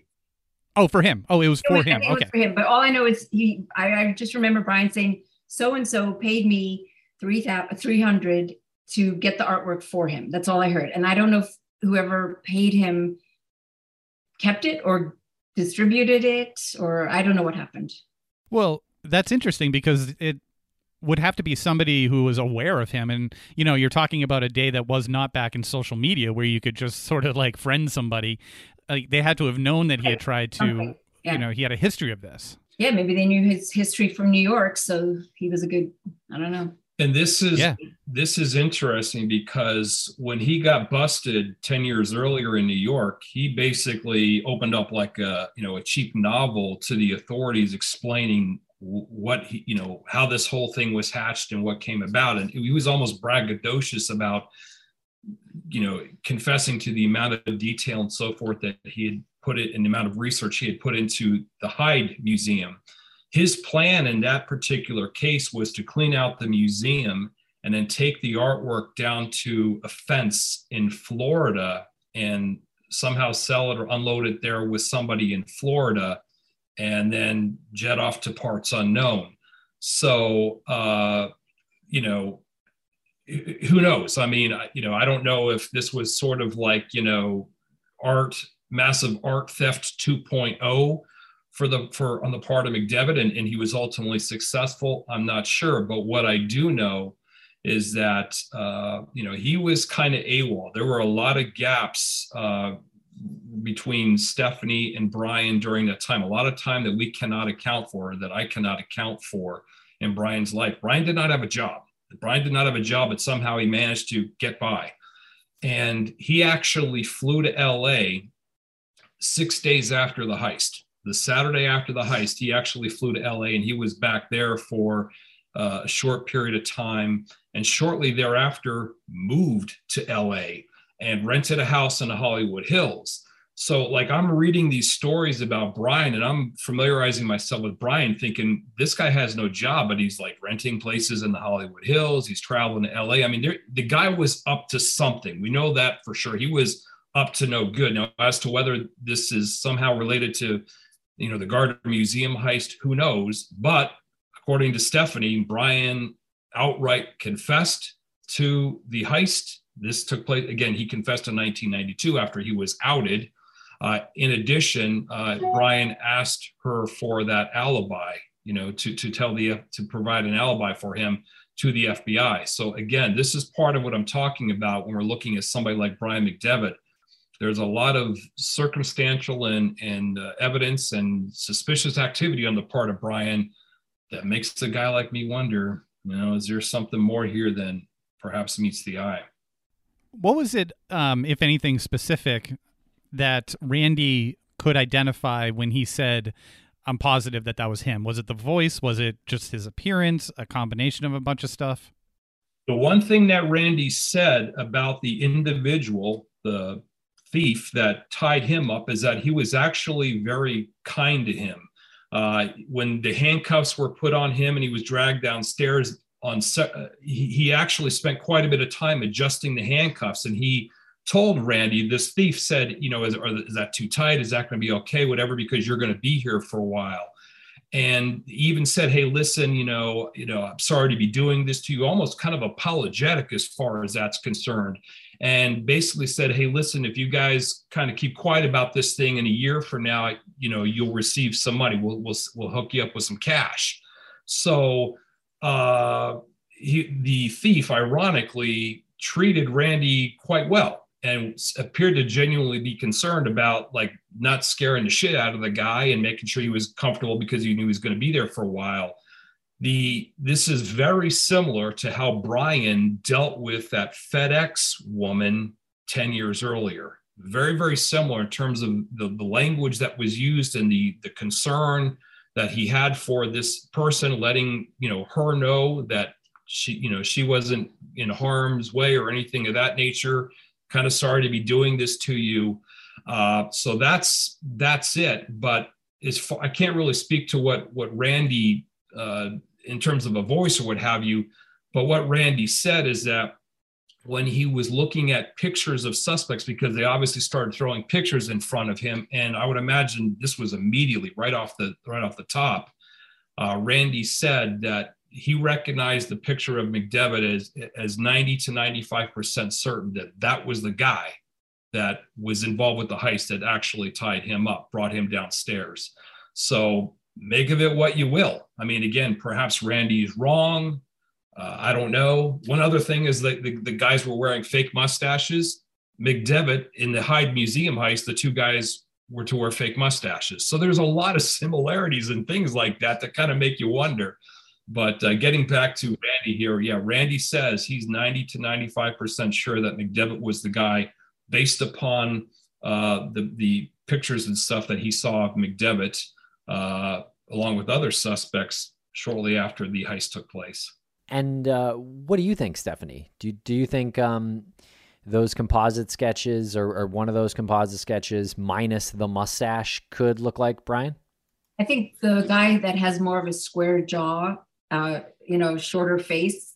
Oh, for him. Oh, it was It for was- him. think it was Okay. for him. But all I know is he. I, I just remember Brian saying, "So and so paid me three thousand three hundred to get the artwork for him." That's all I heard, and I don't know if whoever paid him kept it or distributed it, or I don't know what happened. Well, that's interesting because it would have to be somebody who was aware of him and you know you're talking about a day that was not back in social media where you could just sort of like friend somebody like they had to have known that he had tried to Yeah. you know he had a history of this Yeah, maybe they knew his history from New York, so he was a good. I don't know. And this is Yeah. this is interesting because when he got busted 10 years earlier in New York, he basically opened up like a, you know, a cheap novel to the authorities explaining what he, you know, how this whole thing was hatched and what came about and he was almost braggadocious about you know, confessing to the amount of detail and so forth that he had put it and the amount of research he had put into the Hyde Museum his plan in that particular case was to clean out the museum and then take the artwork down to a fence in Florida and somehow sell it or unload it there with somebody in Florida and then jet off to parts unknown. So, uh, you know, who knows? I mean, you know, I don't know if this was sort of like, you know, art, massive art theft 2.0 for the for on the part of McDevitt, and, and he was ultimately successful. I'm not sure, but what I do know is that uh, you know he was kind of AWOL. There were a lot of gaps uh, between Stephanie and Brian during that time. A lot of time that we cannot account for, that I cannot account for in Brian's life. Brian did not have a job. Brian did not have a job, but somehow he managed to get by. And he actually flew to LA six days after the heist. The Saturday after the heist, he actually flew to LA and he was back there for uh, a short period of time. And shortly thereafter, moved to LA and rented a house in the Hollywood Hills. So, like, I'm reading these stories about Brian and I'm familiarizing myself with Brian, thinking this guy has no job, but he's like renting places in the Hollywood Hills. He's traveling to LA. I mean, the guy was up to something. We know that for sure. He was up to no good. Now, as to whether this is somehow related to, you know, the Gardner Museum heist, who knows? But according to Stephanie, Brian outright confessed to the heist. This took place again. He confessed in 1992 after he was outed. Uh, in addition, uh, Brian asked her for that alibi, you know, to to tell the to provide an alibi for him to the FBI. So again, this is part of what I'm talking about when we're looking at somebody like Brian McDevitt. There's a lot of circumstantial and and uh, evidence and suspicious activity on the part of Brian that makes a guy like me wonder, you know, is there something more here than perhaps meets the eye? what was it um if anything specific that Randy could identify when he said I'm positive that that was him was it the voice? Was it just his appearance? A combination of a bunch of stuff? The one thing that Randy said about the individual, the thief that tied him up, is that he was actually very kind to him. Uh, when the handcuffs were put on him and he was dragged downstairs, on uh, he, he actually spent quite a bit of time adjusting the handcuffs, and he told Randy, this thief said, you know, is, is that too tight? Is that going to be okay? Whatever, because you're going to be here for a while. and even said, "Hey, listen, you know, you know, I'm sorry to be doing this to you." Almost kind of apologetic as far as that's concerned, and basically said, "Hey, listen, if you guys kind of keep quiet about this thing in a year from now, you know, you'll receive some money. We'll we'll we'll hook you up with some cash." So uh, he, the thief, ironically, treated Randy quite well and appeared to genuinely be concerned about like not scaring the shit out of the guy and making sure he was comfortable because he knew he was going to be there for a while the this is very similar to how brian dealt with that fedex woman 10 years earlier very very similar in terms of the, the language that was used and the the concern that he had for this person letting you know her know that she you know she wasn't in harm's way or anything of that nature kind of sorry to be doing this to you. Uh, so that's that's it. But as far, I can't really speak to what what Randy uh, in terms of a voice or what have you. But what Randy said is that when he was looking at pictures of suspects, because they obviously started throwing pictures in front of him, and I would imagine this was immediately right off the right off the top. Uh, Randy said that he recognized the picture of McDevitt as as 90 to 95 percent certain that that was the guy that was involved with the heist that actually tied him up, brought him downstairs. So make of it what you will. I mean, again, perhaps Randy is wrong. Uh, I don't know. One other thing is that the, the guys were wearing fake mustaches. McDevitt in the Hyde Museum heist, the two guys were to wear fake mustaches. So there's a lot of similarities and things like that that kind of make you wonder. But uh, getting back to Randy here, yeah, Randy says he's 90 to 95% sure that McDevitt was the guy based upon uh, the, the pictures and stuff that he saw of McDevitt, uh, along with other suspects shortly after the heist took place. And uh, what do you think, Stephanie? Do, do you think um, those composite sketches or, or one of those composite sketches minus the mustache could look like Brian? I think the guy that has more of a square jaw uh, you know, shorter face.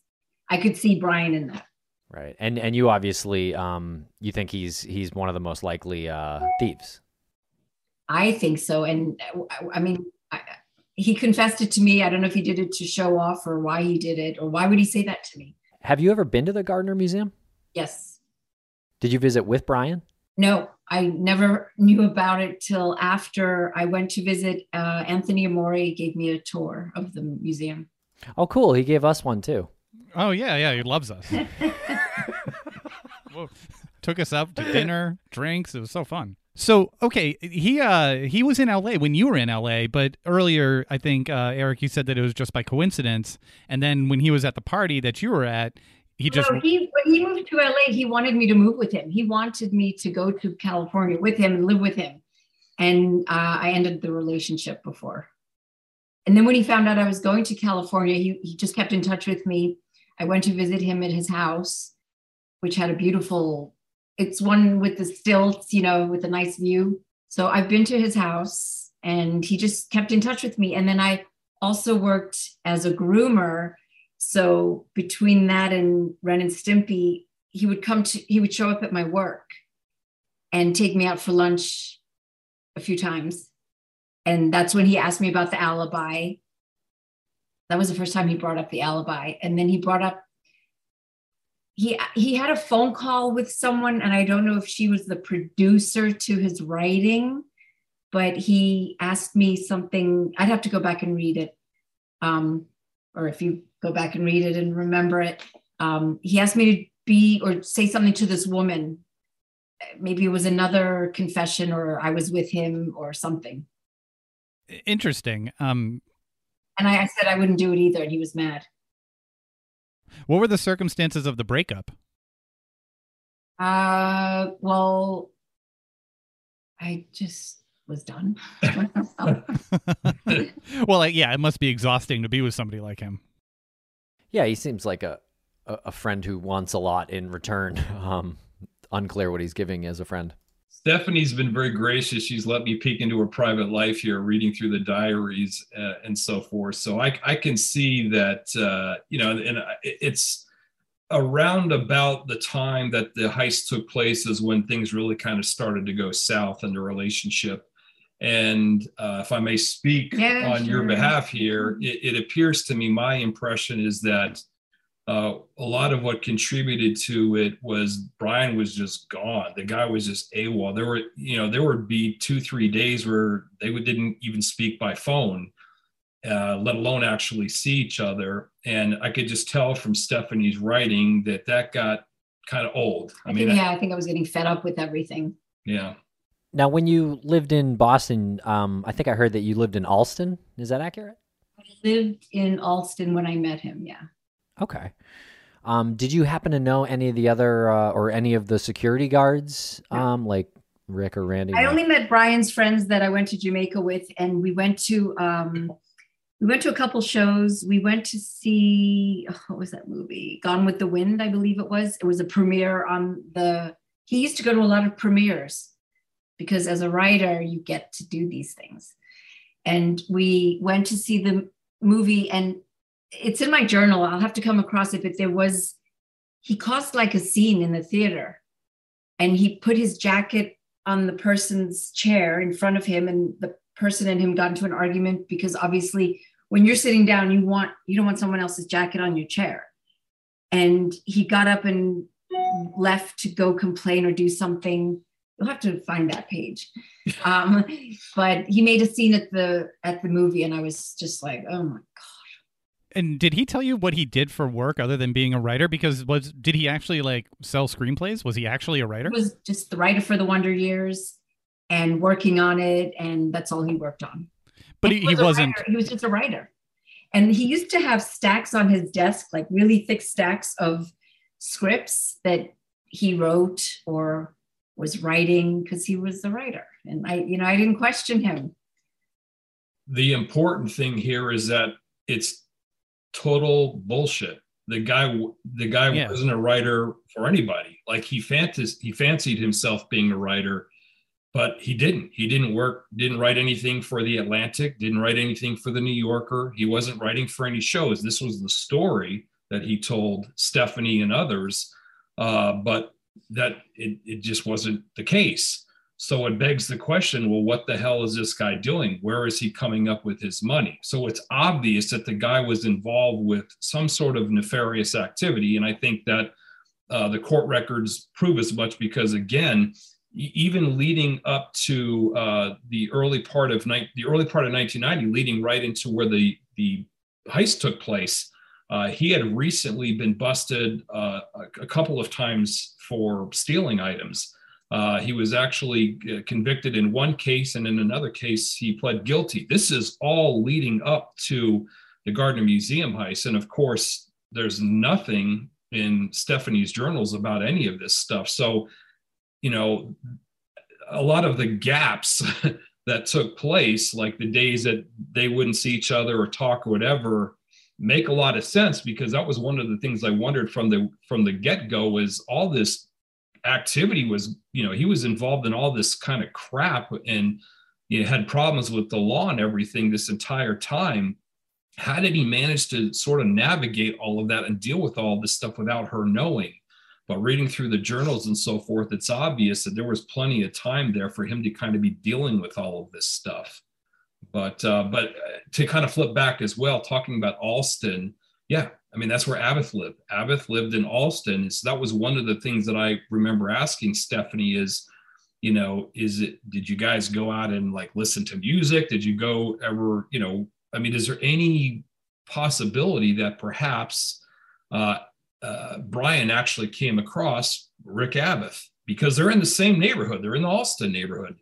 I could see Brian in that. Right, and and you obviously um, you think he's he's one of the most likely uh, thieves. I think so, and I mean, I, he confessed it to me. I don't know if he did it to show off or why he did it, or why would he say that to me. Have you ever been to the Gardner Museum? Yes. Did you visit with Brian? No, I never knew about it till after I went to visit. Uh, Anthony Amore gave me a tour of the museum. Oh, cool. He gave us one too. Oh, yeah. Yeah. He loves us. Took us out to dinner, drinks. It was so fun. So okay, he uh he was in L.A. when you were in L.A. But earlier, I think uh, Eric, you said that it was just by coincidence. And then when he was at the party that you were at, he just no, he when he moved to LA, he wanted me to move with him. He wanted me to go to California with him and live with him. And uh, I ended the relationship before. And then when he found out I was going to California, he, he just kept in touch with me. I went to visit him at his house, which had a beautiful, it's one with the stilts, you know, with a nice view. So I've been to his house and he just kept in touch with me. And then I also worked as a groomer. So between that and Ren and Stimpy, he would come to, he would show up at my work and take me out for lunch a few times and that's when he asked me about the alibi. That was the first time he brought up the alibi. And then he brought up he he had a phone call with someone, and I don't know if she was the producer to his writing, but he asked me something. I'd have to go back and read it. Um, or if you go back and read it and remember it. Um, he asked me to be or say something to this woman. Maybe it was another confession, or I was with him, or something interesting. Um, and I, I said I wouldn't do it either, and he was mad. What were the circumstances of the breakup? Uh, well, I just was done. well, like, yeah, it must be exhausting to be with somebody like him. Yeah, he seems like a a friend who wants a lot in return. Um, unclear what he's giving as a friend. Stephanie's been very gracious. She's let me peek into her private life here, reading through the diaries uh, and so forth. So I, I can see that, uh, you know, and it's around about the time that the heist took place is when things really kind of started to go south in the relationship. And uh, if I may speak Yeah, on your behalf here, it, it appears to me my impression is that uh, a lot of what contributed to it was Brian was just gone. The guy was just AWOL. There were, you know, there would be two, three days where they would, didn't even speak by phone, uh, let alone actually see each other. And I could just tell from Stephanie's writing that that got kind of old. I, I mean, think, yeah, I think I was getting fed up with everything. yeah. Now, when you lived in Boston, um, I think I heard that you lived in Allston. Is that accurate? I lived in Allston when I met him. Yeah. Okay. Um, did you happen to know any of the other uh, or any of the security guards, um, like Rick or Randy? I only met Brian's friends that I went to Jamaica with, and we went to um, we went to a couple shows. We went to see oh, what was that movie? Gone with the Wind, I believe it was. It was a premiere on the. He used to go to a lot of premieres because as a writer, you get to do these things. And we went to see the movie, and it's in my journal. I'll have to come across it, but there was he caused like a scene in the theater, and he put his jacket on the person's chair in front of him and the person and him got into an argument because obviously when you're sitting down you want you don't want someone else's jacket on your chair. And he got up and left to go complain or do something. You'll have to find that page. Um, but he made a scene at the at the movie and i was just like oh my god And did he tell you what he did for work other than being a writer? Because was did he actually like sell screenplays? Was he actually a writer? he was just the writer for the wonder years and working on it and that's all he worked on But And he, he was a wasn't. He was just a writer. And he used to have stacks on his desk, like really thick stacks of scripts that he wrote or was writing because he was the writer. And I, you know, I didn't question him. the important thing here is that it's total bullshit. The guy, the guy Yeah. wasn't a writer for anybody. Like he fancied, he fancied himself being a writer, but he didn't. He didn't work, didn't write anything for the Atlantic, didn't write anything for the New Yorker. He wasn't writing for any shows. This was the story that he told Stephanie and others, uh, but that it, it just wasn't the case. So it begs the question well, what the hell is this guy doing? Where is he coming up with his money? So it's obvious that the guy was involved with some sort of nefarious activity. And I think that uh, the court records prove as much because, again, even leading up to uh, the early part of ni- the early part of 1990, leading right into where the the heist took place, uh, he had recently been busted uh, a, a couple of times for stealing items. Uh, he was actually uh, convicted in one case, and in another case, he pled guilty. This is all leading up to the Gardner Museum heist. And of course, there's nothing in Stephanie's journals about any of this stuff. So, you know, a lot of the gaps that took place, like the days that they wouldn't see each other or talk or whatever, make a lot of sense because that was one of the things I wondered from the from the get-go was all this activity was you know he was involved in all this kind of crap and you know, had problems with the law and everything this entire time. How did he manage to sort of navigate all of that and deal with all this stuff without her knowing? But reading through the journals and so forth it's obvious that there was plenty of time there for him to kind of be dealing with all of this stuff. But uh, but to kind of flip back as well talking about Allston yeah I mean, that's where Abath lived. Abath lived in Allston. So that was one of the things that I remember asking Stephanie is, you know, is it, did you guys go out and like listen to music? Did you go ever, you know, I mean, is there any possibility that perhaps uh, uh, Brian actually came across Rick Abath because they're in the same neighborhood. They're in the Allston neighborhood.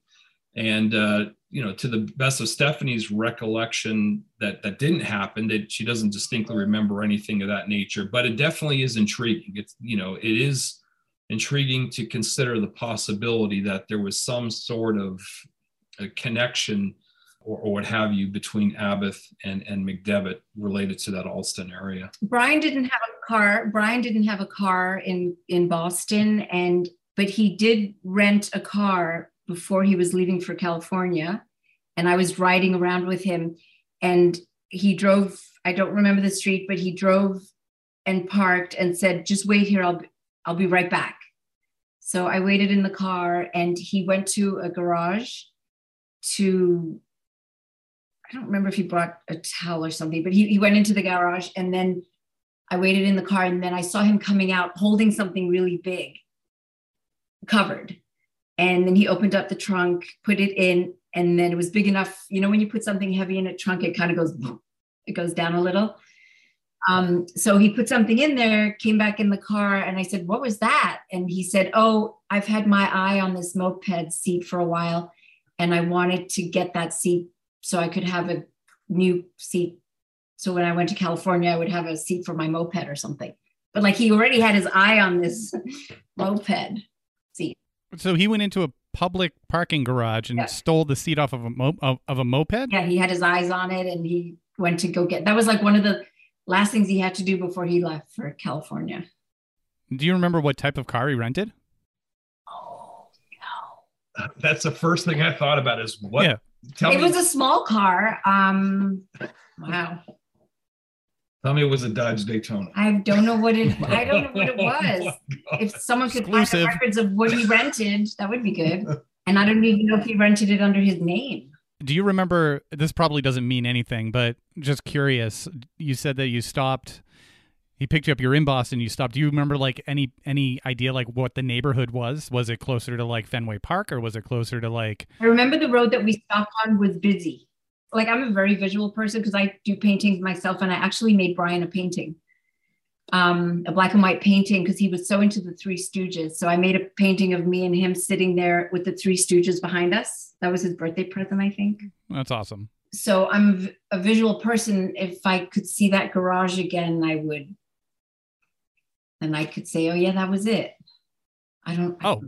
And, uh, you know, to the best of Stephanie's recollection, that that didn't happen. That she doesn't distinctly remember anything of that nature. But it definitely is intriguing. It's you know, it is intriguing to consider the possibility that there was some sort of a connection or, or what have you between Abath and and McDevitt related to that Allston area. Brian didn't have a car. Brian didn't have a car in in Boston, and but he did rent a car before he was leaving for California, and I was riding around with him, and he drove. I don't remember the street, but he drove and parked and said, "Just wait here. I'll be, I'll be right back." So I waited in the car, and he went to a garage to I don't remember if he brought a towel or something, but he, he went into the garage and then I waited in the car and then I saw him coming out holding something really big, covered. And then he opened up the trunk, put it in, and then it was big enough. You know, when you put something heavy in a trunk, it kind of goes, it goes down a little. Um, so he put something in there, came back in the car, and I said, What was that? And he said, Oh, I've had my eye on this moped seat for a while, and I wanted to get that seat so I could have a new seat. So when I went to California, I would have a seat for my moped or something. But like he already had his eye on this moped. So he went into a public parking garage and Yeah. stole the seat off of a mo- of, of a moped. Yeah, he had his eyes on it and he went to go get that was like one of the last things he had to do before he left for California. Do you remember what type of car he rented? Oh no! That's the first thing I thought about is what Yeah. tell it me was a small car. Um wow. Tell me it was a Dodge Daytona. I don't know what it I don't know what it oh was. If someone could find the records of what he rented, that would be good. And I don't even know if he rented it under his name. Do you remember? This probably doesn't mean anything, but just curious. You said that you stopped. He picked you up. You're in Boston. And you stopped. Do you remember like any any idea like what the neighborhood was? Was it closer to like Fenway Park or was it closer to like? I remember the road that we stopped on was busy. Like I'm a very visual person because I do paintings myself, and I actually made Brian a painting, um, a black and white painting because he was so into the Three Stooges. So I made a painting of me and him sitting there with the Three Stooges behind us. That was his birthday present, I think. That's awesome. So I'm a visual person. If I could see that garage again, I would. Then I could say, "Oh yeah, that was it." I don't. Oh,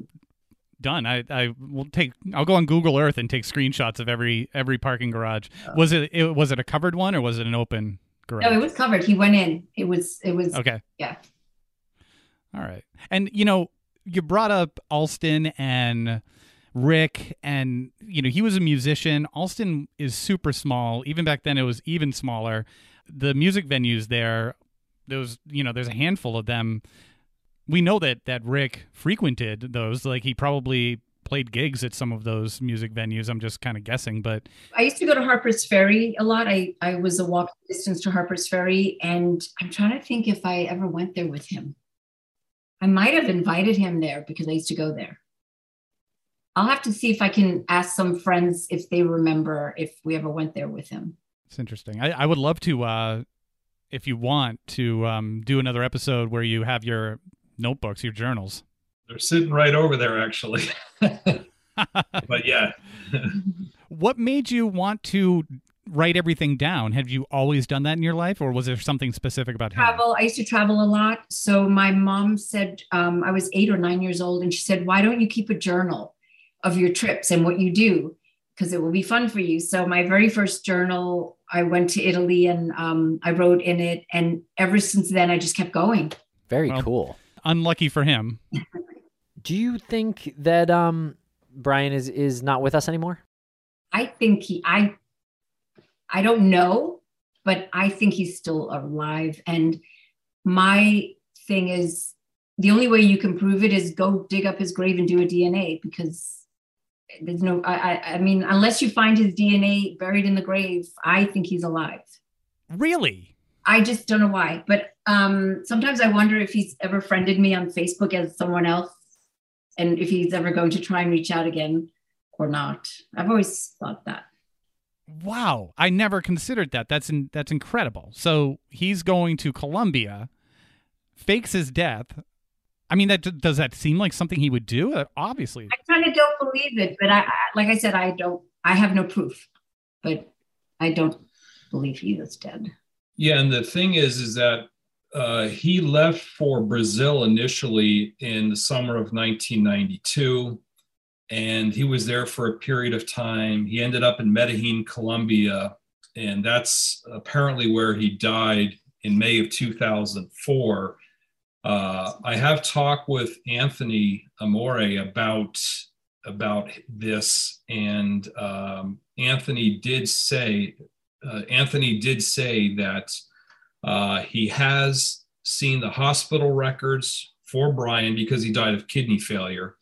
done. I I will take. I'll go on Google Earth and take screenshots of every every parking garage. Oh. Was it, it was it a covered one or was it an open garage? no, it was covered. He went in. It was. It was. Okay. Yeah. All right. And you know, you brought up Allston and Rick and you know, he was a musician. Allston is super small. Even back then it was even smaller. The music venues there, those you know, there's a handful of them. We know that that Rick frequented those. Like he probably played gigs at some of those music venues. I'm just kind of guessing, but I used to go to Harper's Ferry a lot. I, I was a walk distance to Harper's Ferry, and I'm trying to think if I ever went there with him. I might have invited him there because I used to go there. I'll have to see if I can ask some friends if they remember if we ever went there with him. It's interesting. I, I would love to, uh, if you want to, um, do another episode where you have your notebooks, your journals. They're sitting right over there actually. but yeah. What made you want to write everything down? Have you always done that in your life, or was there something specific about him? travel. I used to travel a lot. So my mom said um, I was eight or nine years old, and she said, "Why don't you keep a journal of your trips and what you do? Because it will be fun for you." So my very first journal, I went to Italy and um, I wrote in it, and ever since then, I just kept going. Very Well- cool. Unlucky for him. Do you think that um Brian is is not with us anymore? I think he, I, I don't know, but I think he's still alive. And my thing is, the only way you can prove it is go dig up his grave and do a DNA because there's no. I, I, I mean, unless you find his DNA buried in the grave, I think he's alive. Really? I just don't know why. But um, sometimes I wonder if he's ever friended me on Facebook as someone else, and if he's ever going to try and reach out again or not. I've always thought that. Wow, I never considered that. That's in, that's incredible. So he's going to Colombia, fakes his death. I mean, that does that seem like something he would do? Uh, obviously, I kind of don't believe it, but I, I like I said, I don't. I have no proof, but I don't believe he is dead. Yeah, and the thing is, is that uh, he left for Brazil initially in the summer of 1992, and he was there for a period of time. He ended up in Medellin, Colombia, and that's apparently where he died in May of 2004. Uh, I have talked with Anthony Amore about about this, and um, Anthony did say uh, Anthony did say that uh, he has seen the hospital records for Brian because he died of kidney failure.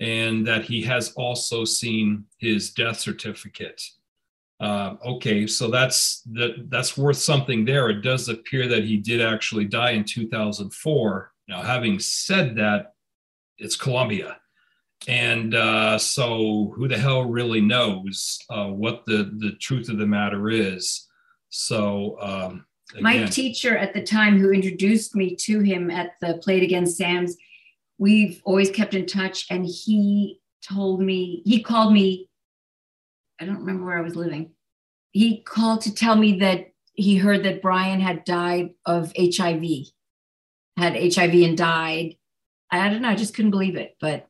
and that he has also seen his death certificate. Uh, okay, so that's that that's worth something there. It does appear that he did actually die in 2004. Now, having said that, it's Colombia, and uh, so who the hell really knows uh, what the the truth of the matter is? So. Um, again, My teacher at the time, who introduced me to him at the Play against Sam's, we've always kept in touch, and he told me he called me I don't remember where I was living. He called to tell me that he heard that Brian had died of HIV, had HIV and died. I don't know, I just couldn't believe it, but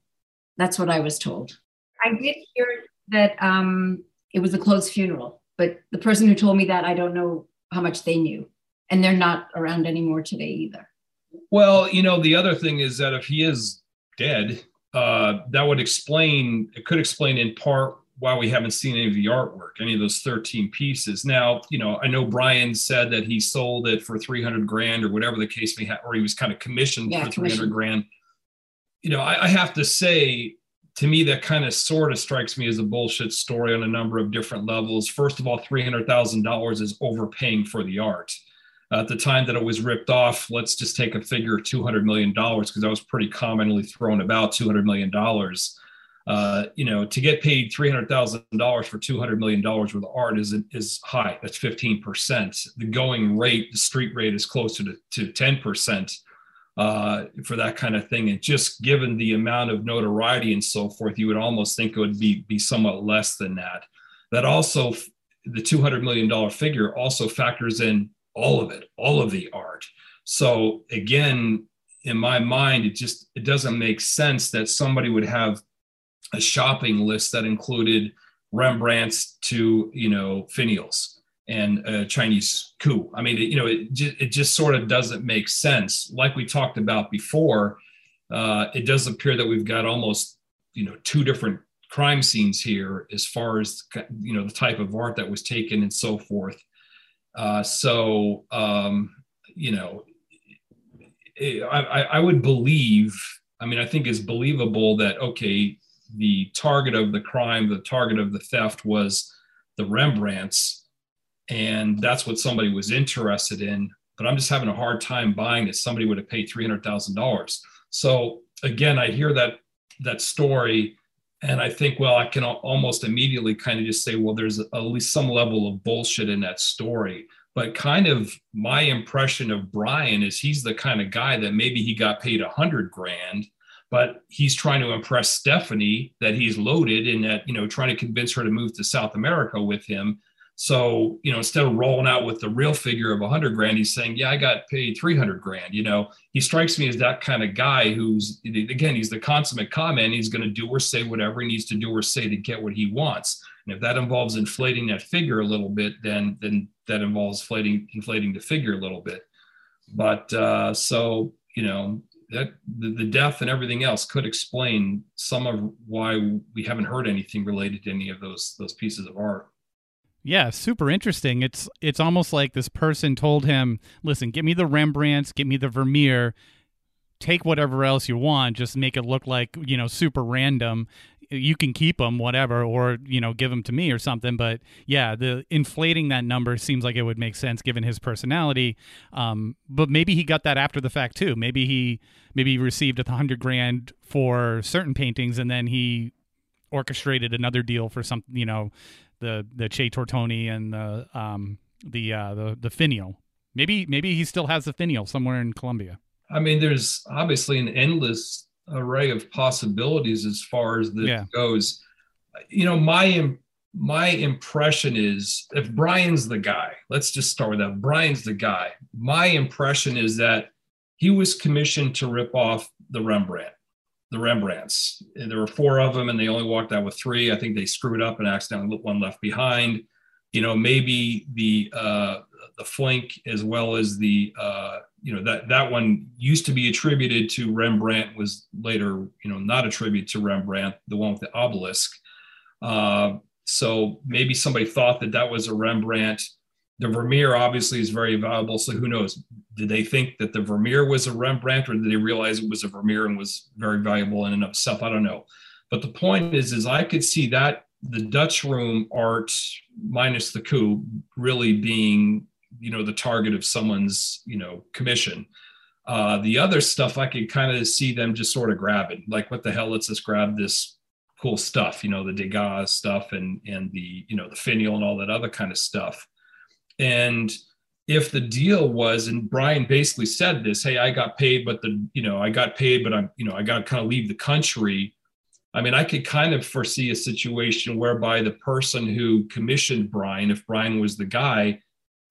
that's what I was told. I did hear that um, it was a closed funeral, but the person who told me that, I don't know how much they knew. And they're not around anymore today either. Well, you know, the other thing is that if he is dead, uh, that would explain, it could explain in part why we haven't seen any of the artwork, any of those 13 pieces. Now, you know, I know Brian said that he sold it for 300 grand or whatever the case may have, or he was kind of commissioned yeah, for 300 grand. You know, I, I have to say, to me, that kind of sort of strikes me as a bullshit story on a number of different levels. First of all, $300,000 is overpaying for the art. at the time that it was ripped off, let's just take a figure of $200 million because that was pretty commonly thrown about $200 million uh, you know, to get paid three hundred thousand dollars for two hundred million dollars worth of art is is high. That's fifteen percent. The going rate, the street rate, is closer to to ten percent uh, for that kind of thing. And just given the amount of notoriety and so forth, you would almost think it would be be somewhat less than that. That also, the two hundred million dollar figure also factors in all of it, all of the art. So again, in my mind, it just it doesn't make sense that somebody would have a shopping list that included Rembrandts to you know finials and uh, Chinese coup. I mean, it, you know, it just, it just sort of doesn't make sense. Like we talked about before, uh, it does appear that we've got almost you know two different crime scenes here as far as you know the type of art that was taken and so forth. Uh, so um, you know, it, I, I would believe. I mean, I think it's believable that okay, the target of the crime, the target of the theft was the Rembrandts. And that's what somebody was interested in. But I'm just having a hard time buying that somebody would have paid $300,000. So again, I hear that that story and I think, well, I can almost immediately kind of just say, well, there's at least some level of bullshit in that story. But kind of my impression of Brian is he's the kind of guy that maybe he got paid a hundred grand but he's trying to impress Stephanie that he's loaded and that, you know, trying to convince her to move to South America with him. So, you know, instead of rolling out with the real figure of 100 grand, he's saying, Yeah, I got paid 300 grand. You know, he strikes me as that kind of guy who's, again, he's the consummate comment. He's going to do or say whatever he needs to do or say to get what he wants. And if that involves inflating that figure a little bit, then, then that involves inflating, inflating the figure a little bit. But uh, so, you know, that the, the death and everything else could explain some of why we haven't heard anything related to any of those those pieces of art. Yeah, super interesting. It's it's almost like this person told him, "Listen, give me the Rembrandts, give me the Vermeer, take whatever else you want, just make it look like, you know, super random you can keep them, whatever, or you know, give them to me or something. But yeah, the inflating that number seems like it would make sense given his personality. Um, but maybe he got that after the fact too. Maybe he maybe he received a hundred grand for certain paintings, and then he orchestrated another deal for some, you know, the the Chez Tortoni and the um the uh the the finial. Maybe maybe he still has the finial somewhere in Colombia. I mean, there's obviously an endless array of possibilities as far as this yeah. goes. You know, my my impression is if Brian's the guy, let's just start with that. Brian's the guy. My impression is that he was commissioned to rip off the Rembrandt, the Rembrandts. And there were four of them, and they only walked out with three. I think they screwed up and accidentally one left behind. You know, maybe the uh, the Flinck as well as the uh, you know that that one used to be attributed to Rembrandt was later you know not attributed to Rembrandt the one with the obelisk uh, so maybe somebody thought that that was a Rembrandt the Vermeer obviously is very valuable so who knows did they think that the Vermeer was a Rembrandt or did they realize it was a Vermeer and was very valuable in and of itself I don't know But the point is, is I could see that the Dutch room art minus the coup really being, you know, the target of someone's, you know, commission. Uh, the other stuff I could kind of see them just sort of grabbing, like, what the hell? Let's just grab this cool stuff, you know, the Degas stuff and and the you know the finial and all that other kind of stuff. And if the deal was, and Brian basically said this, hey, I got paid, but the you know I got paid, but I'm you know I got to kind of leave the country. I mean, I could kind of foresee a situation whereby the person who commissioned Brian, if Brian was the guy,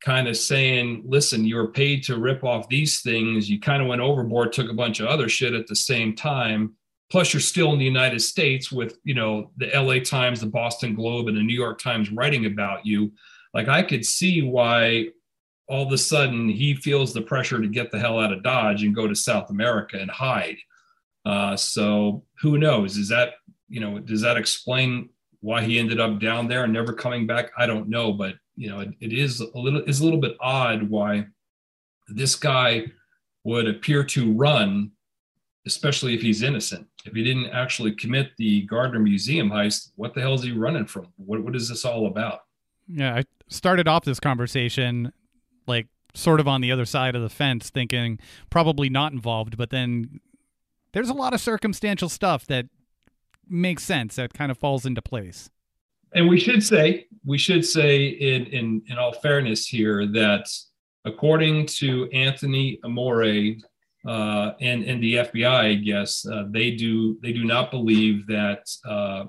kind of saying, listen, you were paid to rip off these things. You kind of went overboard, took a bunch of other shit at the same time plus you're still in the united states with you know the la times the boston globe and the new york times writing about you like i could see why all of a sudden he feels the pressure to get the hell out of dodge and go to south america and hide uh, so who knows is that you know does that explain why he ended up down there and never coming back i don't know but you know it, it is a little is a little bit odd why this guy would appear to run especially if he's innocent. If he didn't actually commit the Gardner Museum heist, what the hell is he running from? What what is this all about? Yeah, I started off this conversation like sort of on the other side of the fence, thinking probably not involved, but then there's a lot of circumstantial stuff that makes sense that kind of falls into place. And we should say, we should say in in in all fairness here that according to Anthony Amore, uh, and and the FBI, I guess uh, they do they do not believe that uh,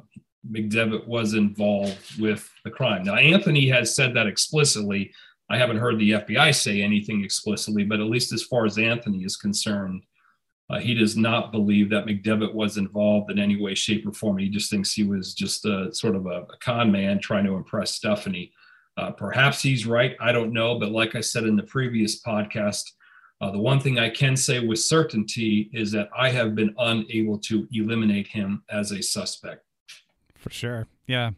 McDevitt was involved with the crime. Now Anthony has said that explicitly. I haven't heard the FBI say anything explicitly, but at least as far as Anthony is concerned, uh, he does not believe that McDevitt was involved in any way, shape, or form. He just thinks he was just a sort of a, a con man trying to impress Stephanie. Uh, perhaps he's right. I don't know. But like I said in the previous podcast, uh, the one thing I can say with certainty is that I have been unable to eliminate him as a suspect. For sure. Yeah.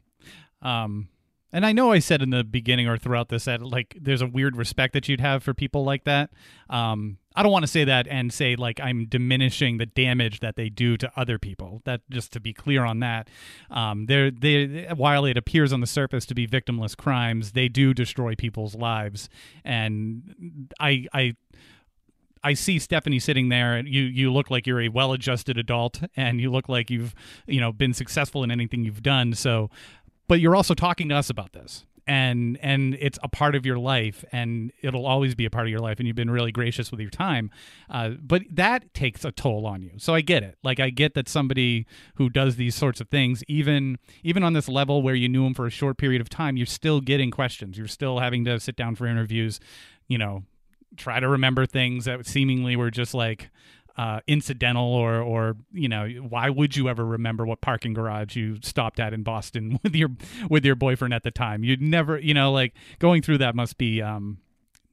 Um, and I know I said in the beginning or throughout this that like there's a weird respect that you'd have for people like that. Um, I don't want to say that and say like I'm diminishing the damage that they do to other people. That just to be clear on that, um, they're they while it appears on the surface to be victimless crimes, they do destroy people's lives, and I I I see Stephanie sitting there, and you you look like you're a well-adjusted adult, and you look like you've you know been successful in anything you've done. So, but you're also talking to us about this, and and it's a part of your life, and it'll always be a part of your life. And you've been really gracious with your time, uh, but that takes a toll on you. So I get it. Like I get that somebody who does these sorts of things, even even on this level where you knew him for a short period of time, you're still getting questions. You're still having to sit down for interviews. You know, try to remember things that seemingly were just like uh, incidental or or you know why would you ever remember what parking garage you stopped at in Boston with your with your boyfriend at the time? You'd never you know like going through that must be um,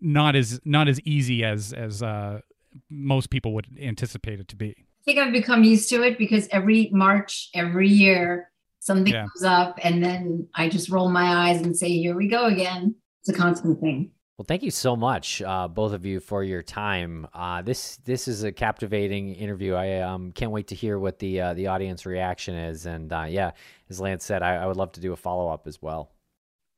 not as not as easy as as uh, most people would anticipate it to be. I think I've become used to it because every March every year something yeah. comes up and then I just roll my eyes and say here we go again. It's a constant thing well, thank you so much, uh, both of you, for your time. Uh, this this is a captivating interview. I um, can't wait to hear what the uh, the audience reaction is. And uh, yeah, as Lance said, I, I would love to do a follow up as well.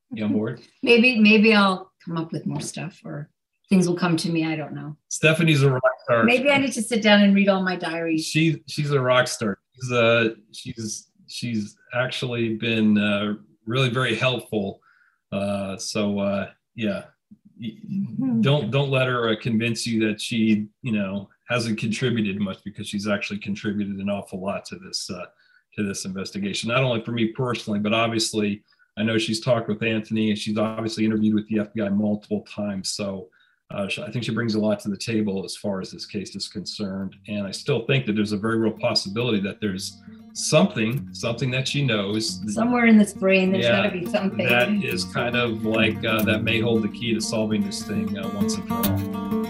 You on board? maybe maybe I'll come up with more stuff, or things will come to me. I don't know. Stephanie's a rock star. Maybe I need to sit down and read all my diaries. She she's a rock star. She's uh she's she's actually been uh, really very helpful. Uh, so uh, yeah. Don't don't let her uh, convince you that she you know hasn't contributed much because she's actually contributed an awful lot to this uh, to this investigation. Not only for me personally but obviously i know she's talked with anthony and she's obviously interviewed with the fbi multiple times. So uh, I think she brings a lot to the table as far as this case is concerned. And I still think that there's a very real possibility that there's something, something that she knows. Somewhere in this brain, there's yeah, got to be something. That is kind of like uh, that may hold the key to solving this thing uh, once and for all.